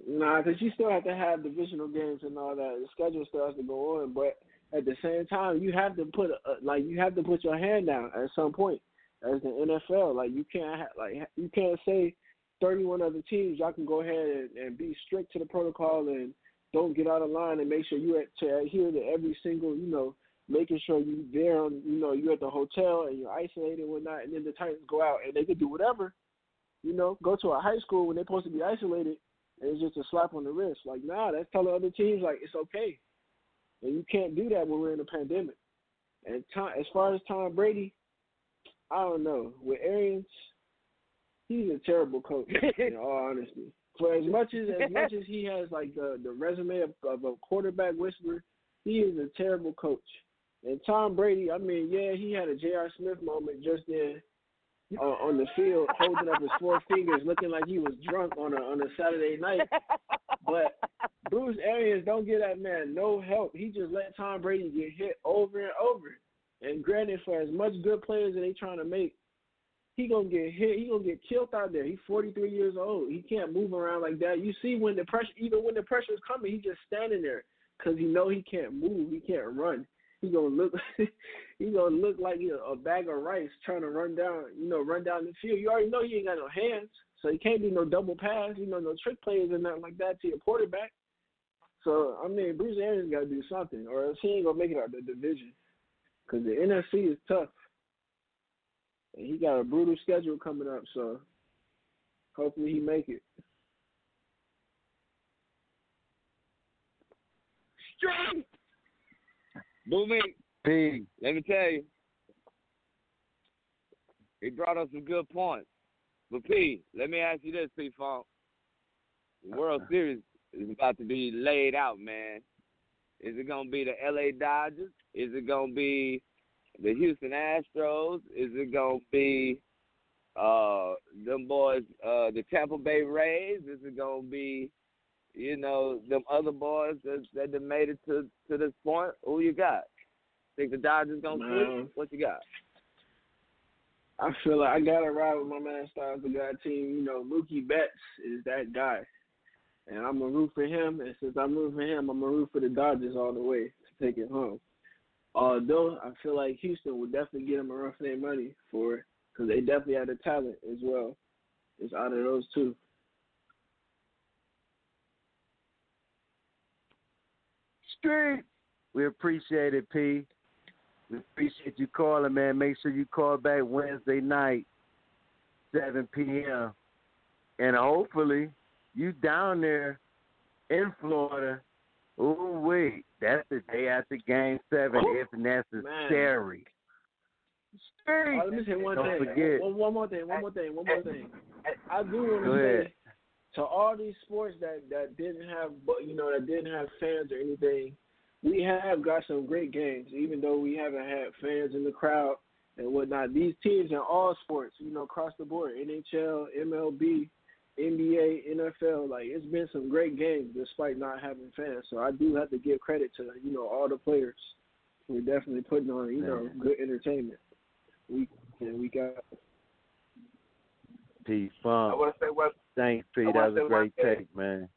Nah, because you still have to have divisional games and all that. The schedule still has to go on, but at the same time, you have to put a, like you have to put your hand down at some point as the NFL. Like you can't ha- like you can't say 31 other teams y'all can go ahead and, and be strict to the protocol and don't get out of line and make sure you to adhere to every single you know making sure you there on you know you're at the hotel and you're isolated and whatnot, and then the Titans go out and they could do whatever, you know, go to a high school when they're supposed to be isolated, and it's just a slap on the wrist. Like, nah, that's telling other teams like it's okay, and you can't do that when we're in a pandemic. And Tom, as far as Tom Brady, I don't know. With Arians, he's a terrible coach. in [laughs] all honesty, for as much as as much as he has like the the resume of, of a quarterback whisperer, he is a terrible coach. And Tom Brady, I mean, yeah, he had a J.R. Smith moment just then uh, on the field, holding up his four fingers, looking like he was drunk on a on a Saturday night. But Bruce Arians don't give that man no help. He just let Tom Brady get hit over and over. And granted, for as much good players that they trying to make, he gonna get hit. He gonna get killed out there. He's 43 years old. He can't move around like that. You see, when the pressure, even when the pressure is coming, he just standing there because he know he can't move. He can't run he gonna look [laughs] he gonna look like you know, a bag of rice trying to run down you know run down the field. You already know he ain't got no hands, so he can't do no double pass, you know, no trick plays and nothing like that to your quarterback. So I mean, Bruce Arians got to do something, or else he ain't gonna make it out of the division, because the NFC is tough, and he got a brutal schedule coming up. So hopefully he make it. Straight Boomy, P. let me tell you, he brought up some good points. But P, let me ask you this, P Funk. The World [laughs] Series is about to be laid out, man. Is it gonna be the LA Dodgers? Is it gonna be the Houston Astros? Is it gonna be uh them boys, uh the Tampa Bay Rays? Is it gonna be, you know, them other boys that that done made it to to this point? Who you got? Think the Dodgers gonna switch? What you got? I feel like I gotta ride with my man Styles the God team. You know, Mookie Betts is that guy. And I'm gonna root for him and since I'm rooting for him, I'm gonna root for the Dodgers all the way to take it home. Although I feel like Houston will definitely get them a rough their money for it because they definitely have the talent as well. It's out of those two. Street. We appreciate it, P. We appreciate you calling, man. Make sure you call back Wednesday night, 7 p.m. And hopefully you down there in Florida. Oh, wait. That's the day after game seven, if necessary. Oh, let me say one Don't thing. forget. One, one more thing. One more thing. One more thing. I do want to say to all these sports that that didn't have, but you know, that didn't have fans or anything. We have got some great games, even though we haven't had fans in the crowd and whatnot. These teams in all sports, you know, across the board, NHL, MLB, NBA, NFL, like it's been some great games despite not having fans. So I do have to give credit to you know all the players. We're definitely putting on you know Man. good entertainment week in week out. P. I Funk. want to say one. Thanks, P. I That was a great take, man.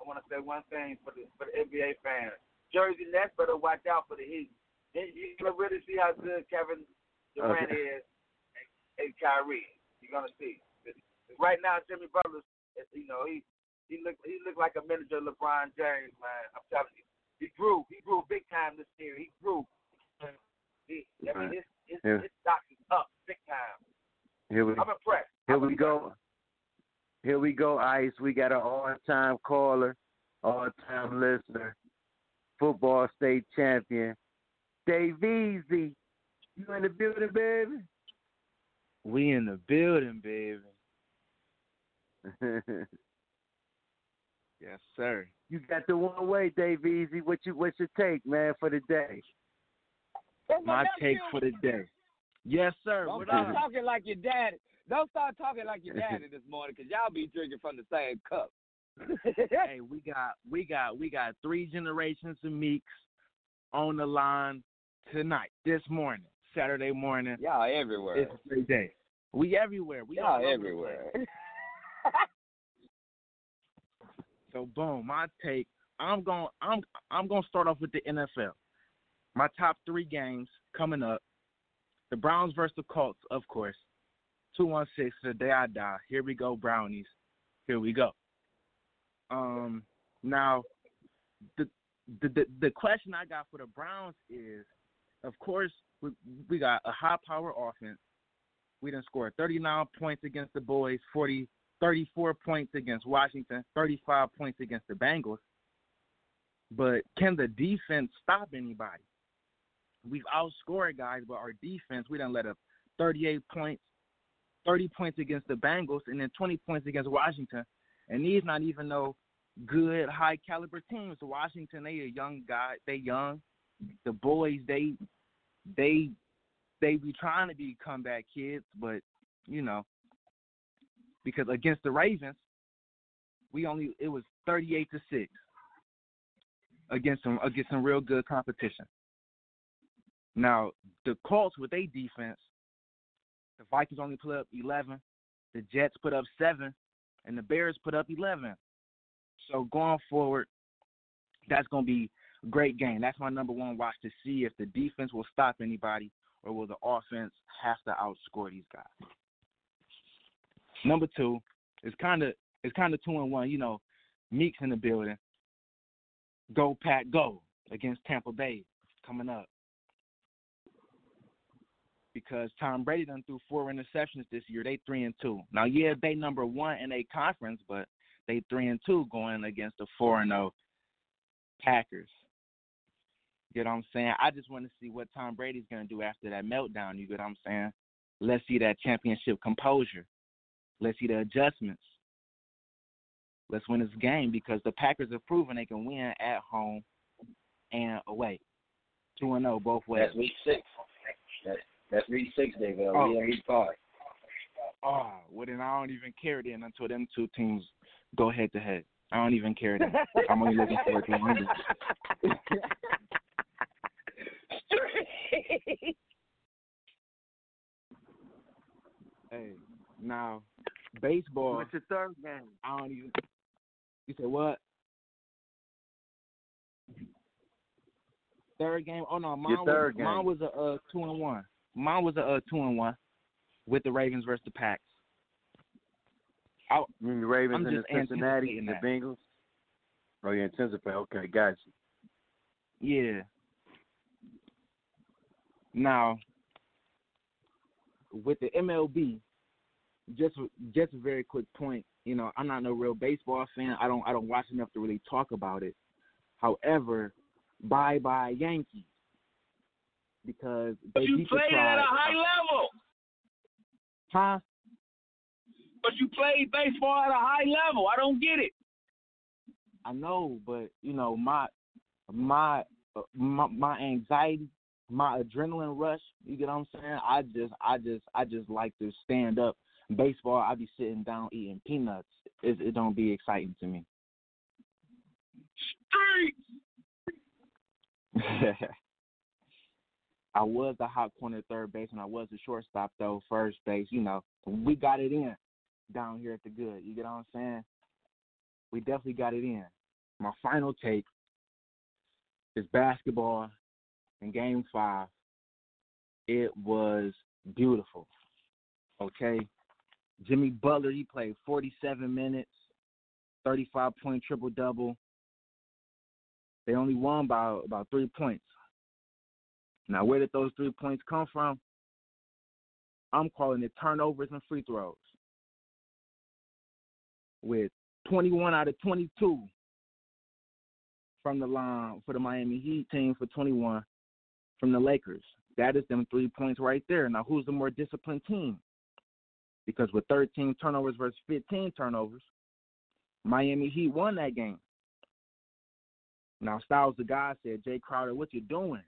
I want to say one thing for the for the NBA fans. Jersey Nets better watch out for the Heat. Then You're gonna really see how good Kevin Durant Okay. is and, and Kyrie. You're gonna see. Right now, Jimmy Butler, you know, he he look he looked like a miniature LeBron James, man. I'm telling you, he grew. He grew big time this year. He grew. He, I mean, his his, Yeah. his stock is up big time. Here we I'm impressed. Here we go. Here we go, Ice. We got an all-time caller, all-time listener, football state champion, Dave Easy. You in the building, baby? We in the building, baby. [laughs] Yes, sir. you got the one way, Dave Easy. What you what's your take, man, for the day? My take for the day. Yes, sir. Don't What start talking like your daddy. Don't start talking like your daddy [laughs] this morning, cause y'all be drinking from the same cup. [laughs] hey, we got we got we got three generations of Meeks on the line tonight, this morning, Saturday morning. Y'all everywhere. It's a great day. We everywhere. We all Y'all everywhere. [laughs] So boom, my take. I'm going. I'm I'm going to start off with the NFL. My top three games coming up: the Browns versus the Colts, of course. Two one six the day I die. Here we go, Brownies. Here we go. Um, now, the the the, the question I got for the Browns is, of course, we, we got a high power offense. We didn't score 39 points against the boys, 40, 34 points against Washington, 35 points against the Bengals. But can the defense stop anybody? We've outscored guys, but our defense, we done let up 38 points, 30 points against the Bengals, and then 20 points against Washington. And these not even no good, high caliber teams. Washington, they a young guy, they young. The boys, they they they be trying to be comeback kids, but you know, because against the Ravens, we only it was thirty eight to six against some against some real good competition. Now the Colts with their defense, the Vikings only put up eleven, the Jets put up seven, and the Bears put up eleven. So going forward, that's gonna be a great game. That's my number one watch to see if the defense will stop anybody or will the offense have to outscore these guys. Number two it's kind of it's kind of two and one. You know, Meeks in the building. Go Pack Go against Tampa Bay coming up because Tom Brady done threw four interceptions this year. They three and two. Now, yeah, they number one in a conference, but they three and two going against the four and zero Packers. You know what I'm saying? I just want to see what Tom Brady's gonna do after that meltdown. You get what I'm saying? Let's see that championship composure. Let's see the adjustments. let's win this game because the Packers have proven they can win at home and away. Two and zero both ways. That's week six. That's that's week six, they go. Oh. We in week five. Oh, well then I don't even care then until them two teams go head to head. I don't even care then. I'm only looking forward to Monday. hey, now baseball. What's your third game? I don't even. You said what? Third game? Oh no, mine Your third was mine was a uh, two and one. Mine was a uh, two and one with the Ravens versus the Packs. I, You mean the Ravens I'm and the just Cincinnati and the that. Bengals? Oh, you anticipate. Okay, got you. Yeah. Now, with the MLB, just just a very quick point. You know, I'm not no real baseball fan. I don't I don't watch enough to really talk about it. However, bye bye Yankees because they But you played at a high level. Huh? But you played baseball at a high level. I don't get it. I know, but you know my my uh, my, my anxiety, my adrenaline rush. You get what I'm saying? I just I just I just like to stand up. Baseball, I be sitting down eating peanuts. It, it don't be exciting to me. [laughs] I was the hot corner third base, and I was the shortstop though first base. You know, we got it in down here at the good. You get what I'm saying? We definitely got it in. My final take is basketball in Game Five. It was beautiful. Okay, Jimmy Butler he played 47 minutes, 35 point triple double. They only won by about three points. Now, where did those three points come from? I'm calling it turnovers and free throws. With 21 out of 22 from the line for the Miami Heat team for 21 from the Lakers. That is them three points right there. Now, who's the more disciplined team? Because with 13 turnovers versus 15 turnovers, Miami Heat won that game. Now, Styles, the guy, said, Jae Crowder, what you doing?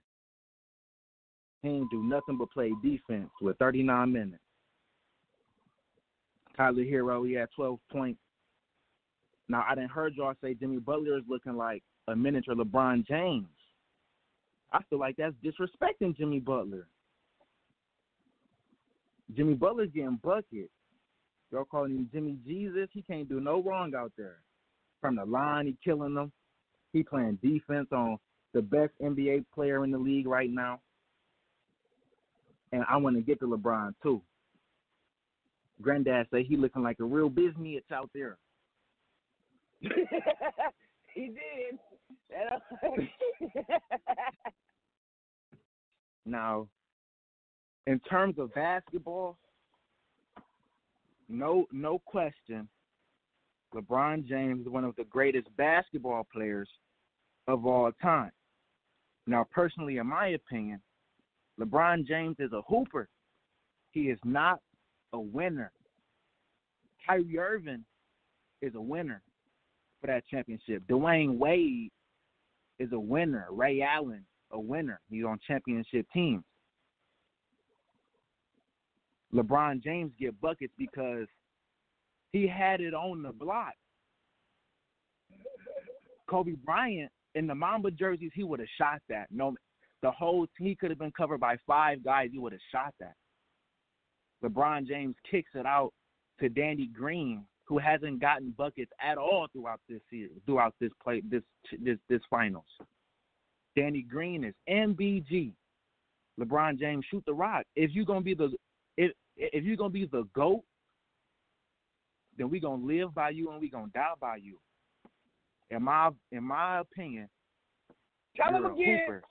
He didn't do nothing but play defense with 39 minutes. Tyler Herro, he had 12 points. Now, I didn't heard y'all say Jimmy Butler is looking like a miniature LeBron James. I feel like that's disrespecting Jimmy Butler. Jimmy Butler's getting buckets. Y'all calling him Jimmy Jesus. He can't do no wrong out there. From the line, he killing them. He playing defense on the best NBA player in the league right now. And I want to get to LeBron too. Granddad say he looking like a real business out there. [laughs] he did. [laughs] Now, in terms of basketball, no no question, LeBron James is one of the greatest basketball players of all time. Now, personally, in my opinion, LeBron James is a hooper. He is not a winner. Kyrie Irving is a winner for that championship. Dwyane Wade is a winner. Ray Allen, a winner. He's on championship teams. LeBron James get buckets because he had it on the block. Kobe Bryant in the Mamba jerseys, he would have shot that. No, the whole he could have been covered by five guys. He would have shot that. LeBron James kicks it out to Danny Green, who hasn't gotten buckets at all throughout this series, throughout this play, this this this finals. Danny Green is MBG. LeBron James shoot the rock. If you're gonna be the if if you're gonna be the goat, then we're gonna live by you and we're gonna die by you. In my in my opinion, Tell him again. hooper.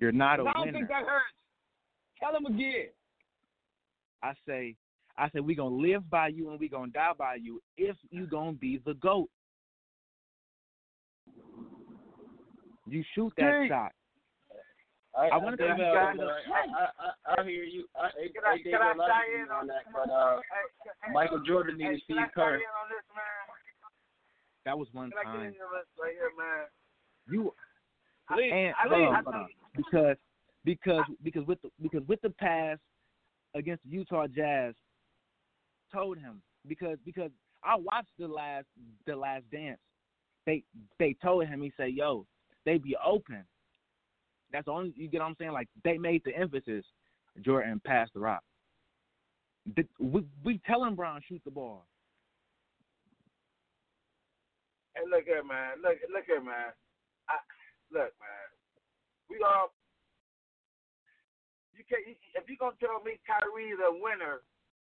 You're not a I don't winner. think that hurts. Tell him again. I say, I say we gonna live by you and we gonna die by you if you gonna be the goat. You shoot that Dang. shot. I, I wanna think, think you guys- I, I, I hear you. I, I, Can I- I can I a lot chime of you in on on that, but uh, Hey, Michael Jordan needed hey, Steve can I Kerr. in on this, man? That was one Can I get time. into this right here, man? You Please, and I, hold on, I, hold on. Because because because with the, because with the pass against the Utah Jazz, told him because because I watched the last the last dance. They they told him he said, "Yo, they be open." That's the only you get what I'm saying. Like they made the emphasis. Jordan passed the rock. We we telling Brown shoot the ball. Hey, look here, man. Look, look here, man. I, look, man. We all. Um, you can't. If you're gonna tell me Kyrie is a winner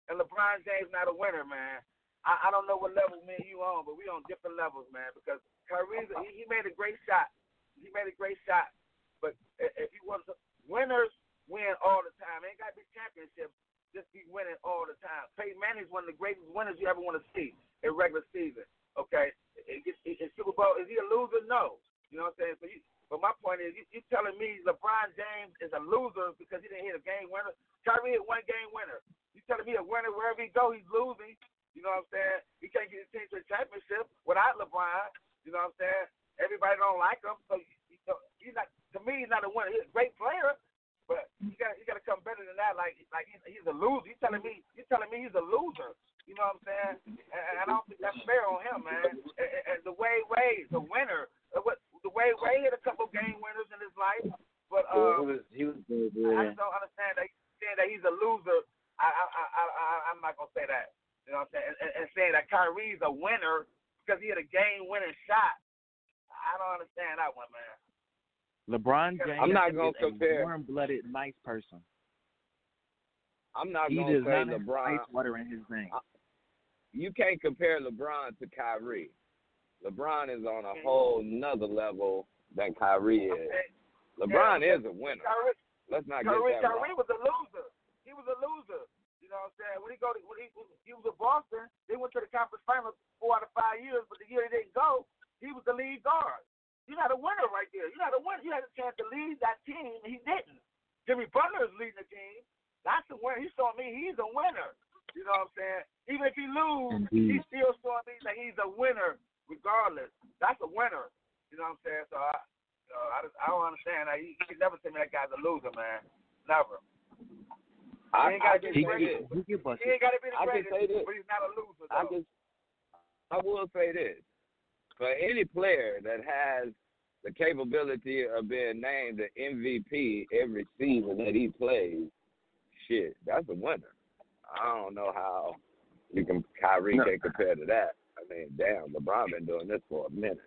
and LeBron James not a winner, man, I, I don't know what level me and you on, but we on different levels, man. Because Kyrie, he, he made a great shot. He made a great shot. But if you want winners win all the time. Ain't got to be championships. Just be winning all the time. Peyton Manning's one of the greatest winners you ever want to see in regular season. Okay, in Super Bowl, is he a loser? No. You know what I'm saying? So you, but my point is, you, you telling me LeBron James is a loser because he didn't hit a game winner? Kyrie is one game winner. You telling me a winner wherever he go, he's losing? You know what I'm saying? He can't get his team to a championship without LeBron. You know what I'm saying? Everybody don't like him, so you, you he's not. To me, he's not a winner. He's a great player, but you got you got to come better than that. Like like he's, he's a loser. You telling me you telling me he's a loser? You know what I'm saying? And, and I don't think that's fair on him, man. And, and, the way Wade, the winner, what the way Wade hit a couple game winners in his life, but Yeah, um, he was he was good, I just don't understand that he's saying that he's a loser. I I I, I I- I'm not gonna say that. You know what I'm saying? And, and saying that Kyrie's a winner because he had a game winning shot. I don't understand that one, man. LeBron James I'm not gonna is a warm-blooded, nice person. I'm not he gonna does say not have LeBron. ice water in his veins. You can't compare LeBron to Kyrie. LeBron is on a mm-hmm. whole nother level than Kyrie is. LeBron Yeah, is a winner. Kyrie, Let's not get Kyrie, that Kyrie wrong. was a loser. He was a loser. You know what I'm saying? When he go to, when he he was at Boston, they went to the conference finals four out of five years, but the year he didn't go, he was the lead guard. You're not a winner right there. You're not a winner. You had a chance to lead that team, and he didn't. Jimmy Butler is leading the team. That's a winner. He's showing me he's a winner. You know what I'm saying? Even if he lose, Indeed. he's still showing me that he's a winner regardless. That's a winner. You know what I'm saying? So I, so I, just, I don't understand. that. you, you can never tell me that guy's a loser, man. Never. I, he ain't I got to can be the say greatest. this. He get He busted. ain't got to be the I can greatest, say this. but he's not a loser. I just. I will say this: for any player that has the capability of being named the MVP every season that he plays, shit, that's a winner. I don't know how you can Kyrie No. can compare to that. Mean, damn, LeBron been doing this for a minute.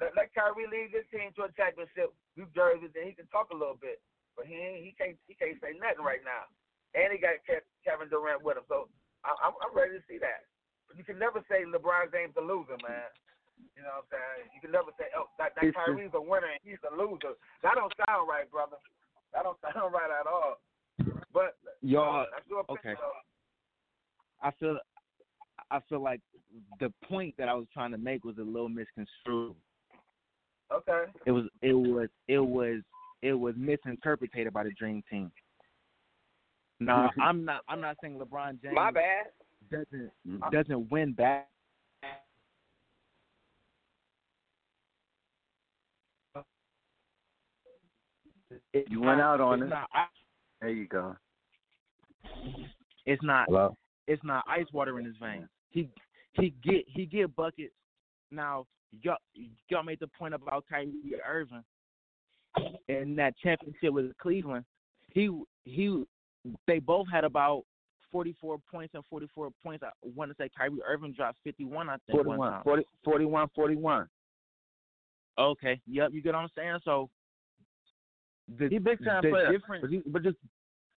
Let, let Kyrie lead this team to a championship, New Jersey, then he can talk a little bit. But he he can't he can't say nothing right now. And he got Ke- Kevin Durant with him, so I, I'm I'm ready to see that. But you can never say LeBron James a loser, man. You know what I'm saying? You can never say, oh, that, that. Kyrie's a winner and he's a loser. That don't sound right, brother. That don't [laughs] sound right at all. But Y'all, opinion, okay. though. I feel, I feel like the point that I was trying to make was a little misconstrued. Okay. It was, it was, it was, it was misinterpreted by the Dream Team. No, [laughs] I'm not. I'm not saying LeBron James My bad. doesn't mm-hmm. doesn't win back. It's You went not- out on it. Not, I- There you go. it's not. Hello. It's not ice water in his veins. He he get he get buckets. Now y'all y'all made the point about Kyrie Irving and that championship with Cleveland. He he they both had about 44 points and 44 points. I want to say Kyrie Irving dropped 51. I think one 41, 40, 41, 41. Okay. Yep. You get what I'm saying? So the He big time player. But, you, but just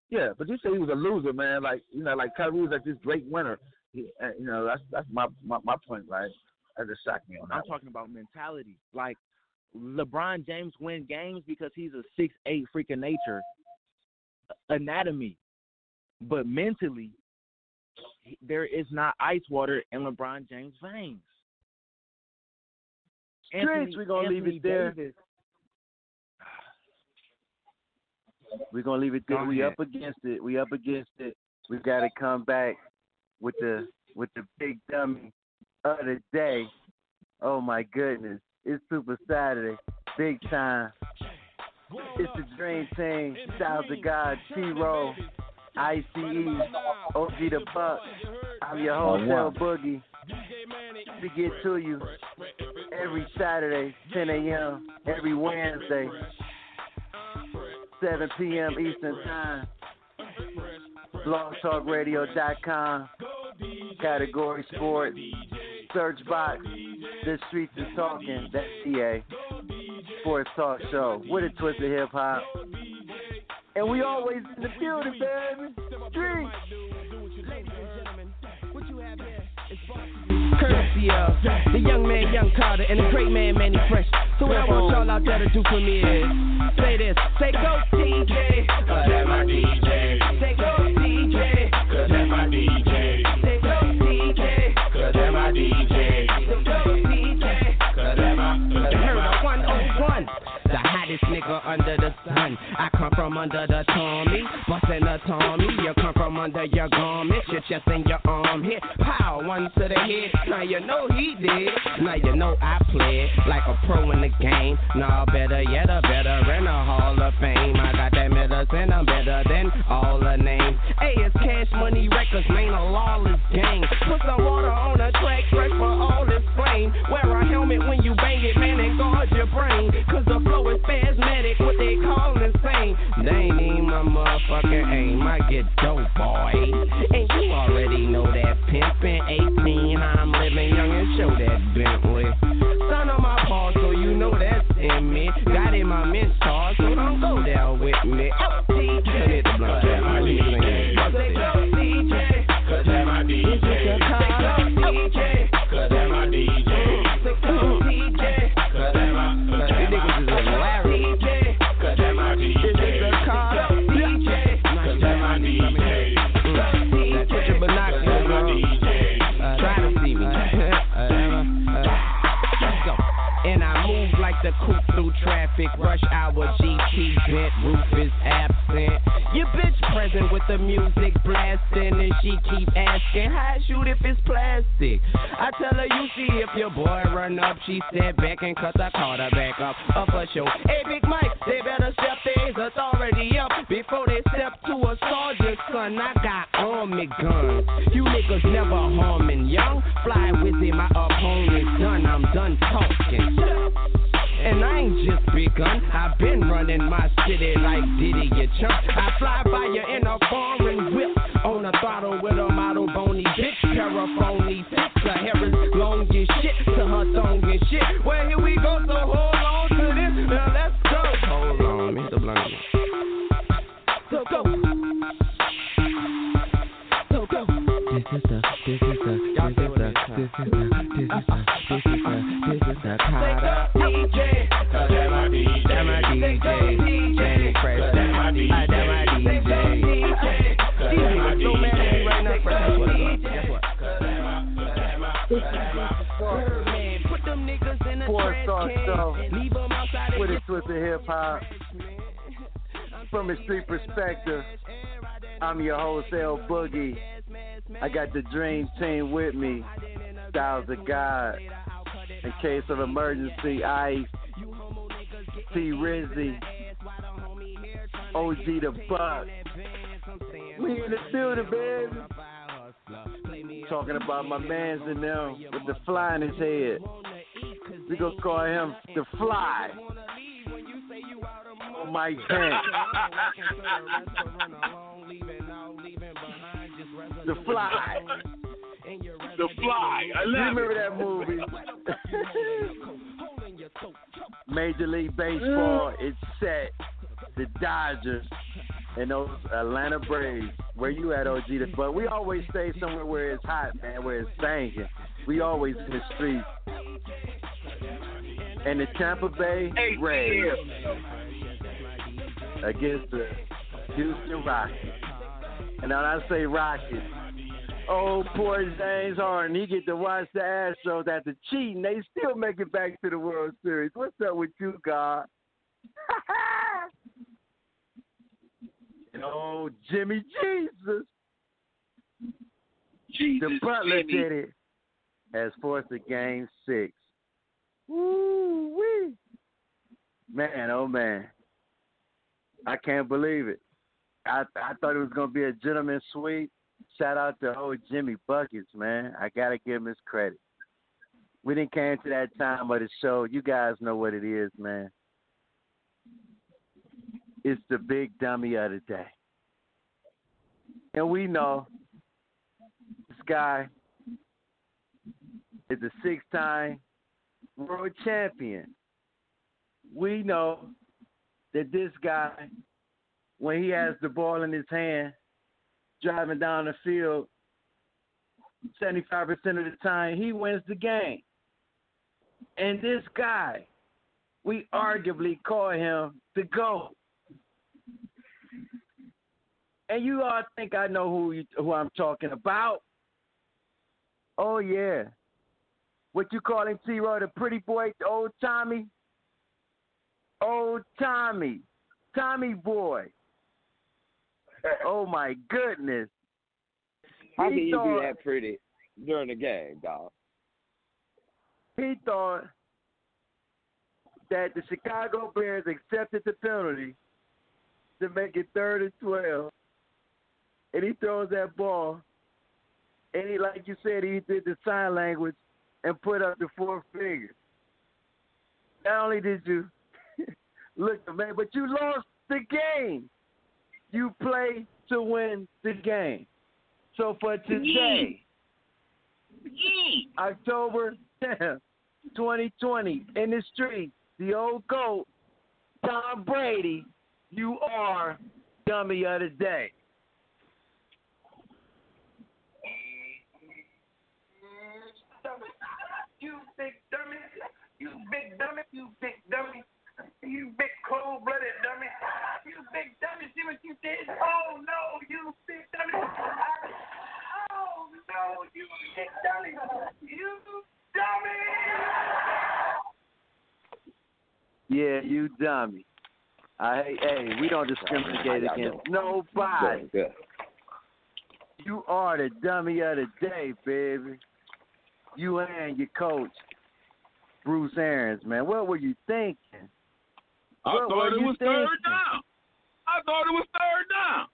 yeah, but you say he was a loser, man. Like you know, like Kyrie was like this great winner. Uh, you know, that's that's my, my my point, right? That just shocked me on that. I'm talking about mentality. Like LeBron James win games because he's a six eight freak of nature anatomy, but mentally there is not ice water in LeBron James' veins. Streets, we gonna leave it there. Davis- We're gonna leave it there. Go We ahead. up against it. We up against it. We gotta come back with the with the big dummy of the day. Oh my goodness. It's Super Saturday. Big time. It's the Dream Team, Styles of God, T-Ro, ICE, OG the Buck. I'm your wholesale boogie. To get to you every Saturday, 10 a.m., every Wednesday, 7 p.m. Eastern Time. BlogTalkRadio.com, category sports, search box, The Streets is Talking, that's CA, Sports Talk Show, with a twist of hip hop. And we always in the building, baby. Street. Courtesy of the young man, young Carter, and the great man, Mannie Fresh. So what I want y'all out there to do for me is say this, say go DJ, cause that's my DJ. Say go DJ. The hottest nigga under the sun. I come from under the Tommy, bustin' a Tommy. You come from under your garments, your chest and your arm hit. Pow, one to the head. Now you know he did. Now you know I played like a pro in the game. Nah, better yet, a veteran, a Hall of Fame. I got that medicine, I'm better than all the names. Hey, it's Cash Money Records, man, a lawless gang. Put some water on the track, fresh for all this Wear a helmet when you bang it, man, and guard your brain. Cause the flow is spasmodic, what they call insane. They ain't even my motherfucking aim. I get dope, boy. And you already know that pimpin' 18, I'm living young and show that Bentley. Son of my paw, so you know that's in me. Got in my mentor, so don't go down with me. Oh, coupe through traffic, rush hour GT bent, roof is absent. Your bitch present with the music blasting, and she keep asking how shoot if it's plastic. I tell her you see if your boy run up, she step back and cut the caught her back up, up a show. Hey Big Mike, they better step their authority up before they step to a sergeant, son. I got army guns. You niggas never harming young. Fly with it, my opponent's done. I'm done talking. And I ain't just begun. I've been running my city like Diddy, you chump. I fly by you in a foreign whip. On a throttle with a model bony bitch. Paraphony six. Her hair is long as shit. To her thong and shit. Well, here we go, so hold on to this. Now let's go. Hold on, let me hit the blunt. So go. So go. This is the, this is the, this is the, this is the, From street perspective, I'm your wholesale boogie. I got the dream team with me. Styles of God. In case of emergency, Ice, T Rizzy, OG the Buck. We in the building, baby. Talking about my mans in them with the fly in his head. We gonna call him the Fly. Oh, Mike Pence. [laughs] The Fly. The Fly. I You love remember that movie? [laughs] Major League Baseball is set. The Dodgers and those Atlanta Braves. Where you at, OG? But we always stay somewhere where it's hot, man, where it's banging. We always in the streets. And the Tampa Bay Rays against the Houston Rockets. And when I say Rockets, oh poor James Harden, he get to watch the Astros after cheating. They still make it back to the World Series. What's up with you, God? [laughs] and oh, Jimmy Jesus. Jesus, the Butler Jimmy. did it. has forced a game six. Woo wee. Man, oh man. I can't believe it. I I thought it was gonna be a gentleman sweep. Shout out to old Jimmy Buckets, man. I gotta give him his credit. We didn't came to that time of the show. You guys know what it is, man. It's the big dummy of the day. And we know this guy is a six time world champion. We know that this guy, when he has the ball in his hand, driving down the field, 75% of the time, he wins the game. And this guy, we arguably call him the GOAT. And you all think I know who you, who I'm talking about. Oh yeah. What you call him, T Roy, the pretty boy, the old Tommy? Old Tommy. Tommy boy. [laughs] Oh my goodness. How He can you thought- be that pretty during the game, dog? he thought that the Chicago Bears accepted the penalty to make it third and twelve, and he throws that ball, and he, like you said, he did the sign language and put up the four fingers. Not only did you look man, but you lost the game. You play to win the game. So for today, October 10th, 2020, in the street, the old GOAT, Tom Brady, you are dummy of the day. You big dummy. You big dummy. You big dummy. You big cold blooded dummy. You big dummy. See what you did? Oh no, you big dummy. Oh no, you big dummy. You dummy. Yeah, you dummy. I hey, hey, we don't discriminate against nobody. Good, good. You are the dummy of the day, baby. You and your coach, Bruce Arians, man. What were you thinking? I thought it was third down. I thought it was third down.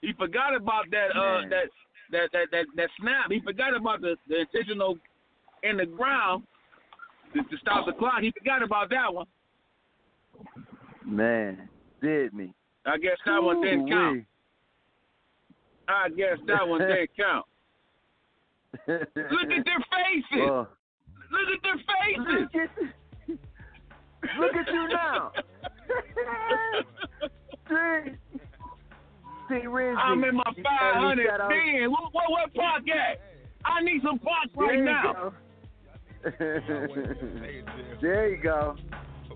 He forgot about that uh that that that that, that snap. He forgot about the, the intentional in the ground to, to stop the clock. He forgot about that one. Man, did me. I guess that one didn't count. I guess that one [laughs] didn't count. Look at their faces. Well, Look at their faces. look at, look at you now. [laughs] See, see, Rizzy. I'm in my 500 shout out- bin. What, what, what park at? I need some parks right There you now. go. [laughs] there you go.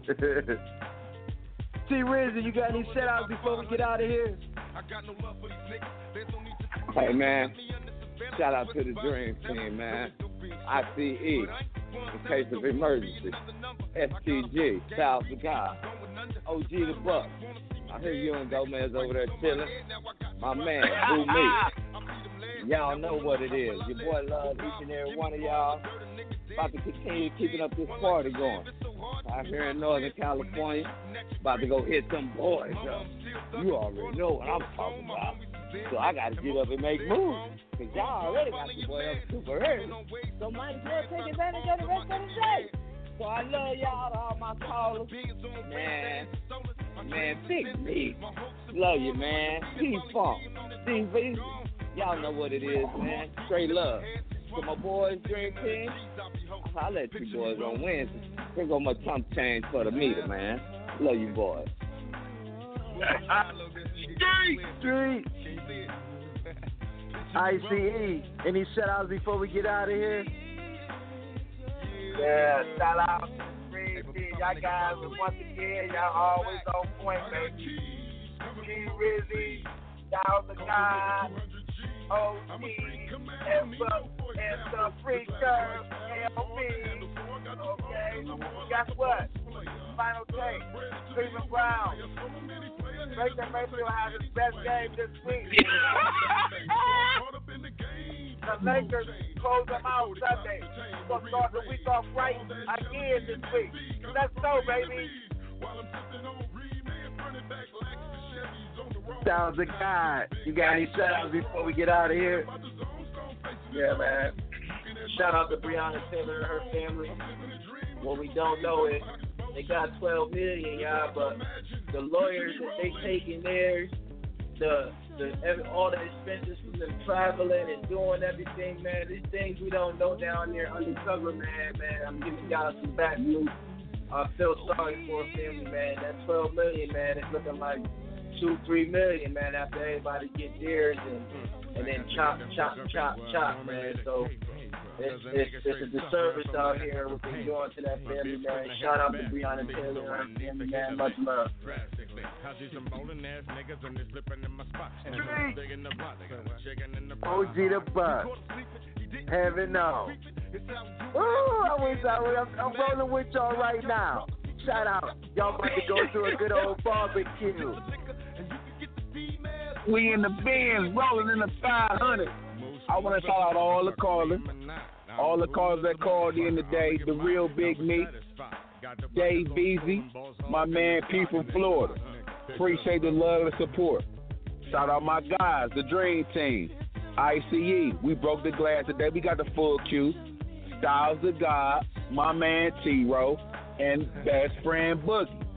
[laughs] T Rizzy, you got any shout outs before we get out of here? Hey man, shout out to the Dream Team, man. ICE, in case of emergency. STG, South to God. OG the Buck. I hear you and Gomez over there chilling. My man, Boo Me. Y'all know what it is. Your boy love each and every one of y'all. About to continue keeping up this party going. Out here in Northern California. About to go hit some boys up. You already know what I'm talking about. So I gotta get up and make moves. Cause y'all already got your boy up super early. So might as well take advantage of the rest of the day. So I love y'all to all my callers. Man, man, Big me. Love you, man. P-Funk. CV. Y'all know what it is, man. Straight love. To my boys, Dream Team. I'll let you boys on Wednesday. Here go my chump change for the meter, man. Love you boys. Street. Street. [laughs] ICE. Any shout outs before we get out of here? Yeah, shout out to the Dream Y'all guys, once again, y'all always on point, baby. G Rizzy, y'all the God, OG, and some, and some freakers, LB. Okay, guess what? Final take, Cleveland Brown. Baker Mayfield has his best game this week. [laughs] the Lakers close them out Sunday. We're gonna start the week off right again this week. Let's go, baby. Sounds of God. You got any shout outs before we get out of here? Yeah, man. Shout out to Breonna Taylor and her family. What we don't know is they got 12 million, y'all, but the lawyers that they taking theirs, the the every, all the expenses from them traveling and doing everything, man. These things we don't know down there undercover, man. Man, I'm giving y'all some back news. I feel sorry for a family, man. That 12 million, man, it's looking like two, three million, man. After everybody get theirs and and then chop, chop, chop, chop, man. So it's, it's, it's a disservice out here what they doing to that family, man. Shout out to Breonna Taylor and family, man. Much love. OG the Buck. Heaven knows. Ooh, I wish I would. I'm, I'm rolling with y'all right now. Shout out. Y'all about to go to a good old barbecue. We in the bins rolling in the 500. I want to shout out all the callers, all the callers that called in today. The day, the real big me, Dave Beasy, my man P from Florida. Appreciate the love and support. Shout out my guys, the Dream Team, ICE. We broke the glass today. We got the full queue. Styles of God, my man T-Ro, and best friend Boogie.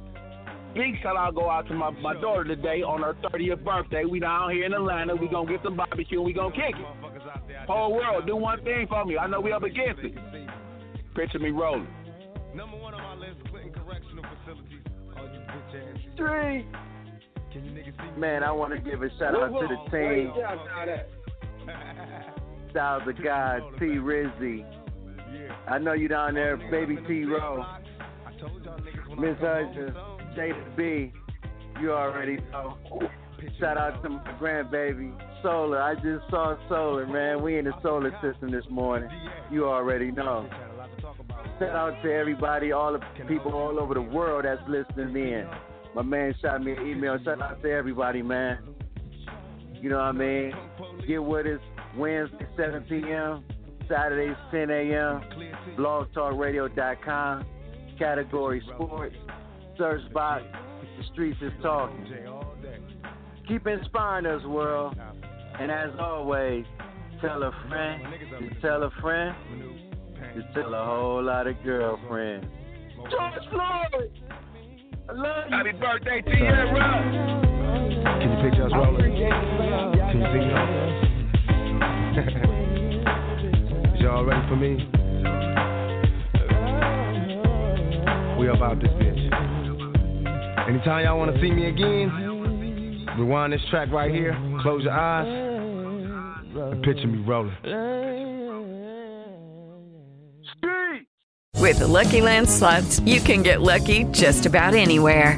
Big shout out go out to my, my daughter today on her 30th birthday. We down here in Atlanta. We gonna get some barbecue and we gonna kick it. Whole world, do one thing for me. I know we up against it. Picture me rolling. Three. Man, I want to give a shout out to the team. Styles [laughs] of God, T Rizzy. I know you down there, baby T-Ro. Miss Hudson, Jada B. You already know. Shout out to my grandbaby, Solar. I just saw Solar, man. We in the solar system this morning. You already know. Shout out to everybody, all the people all over the world that's listening in. My man shot me an email. Shout out to everybody, man. You know what I mean? Get with us Wednesday, 7 p.m., Saturdays, 10 a.m., blogtalkradio.com, category sports, search box, the streets is talking. Keep inspiring us, world. And as always, tell a friend, just tell a friend, just tell a whole lot of girlfriends. George Floyd! I love you. Happy birthday, Tierra! Can you picture us rolling? Can you see [laughs] y'all? Is y'all ready for me? We about this bitch. Anytime y'all want to see me again, rewind this track right here, close your eyes, and picture me rolling. With the LuckyLand slots, you can get lucky just about anywhere.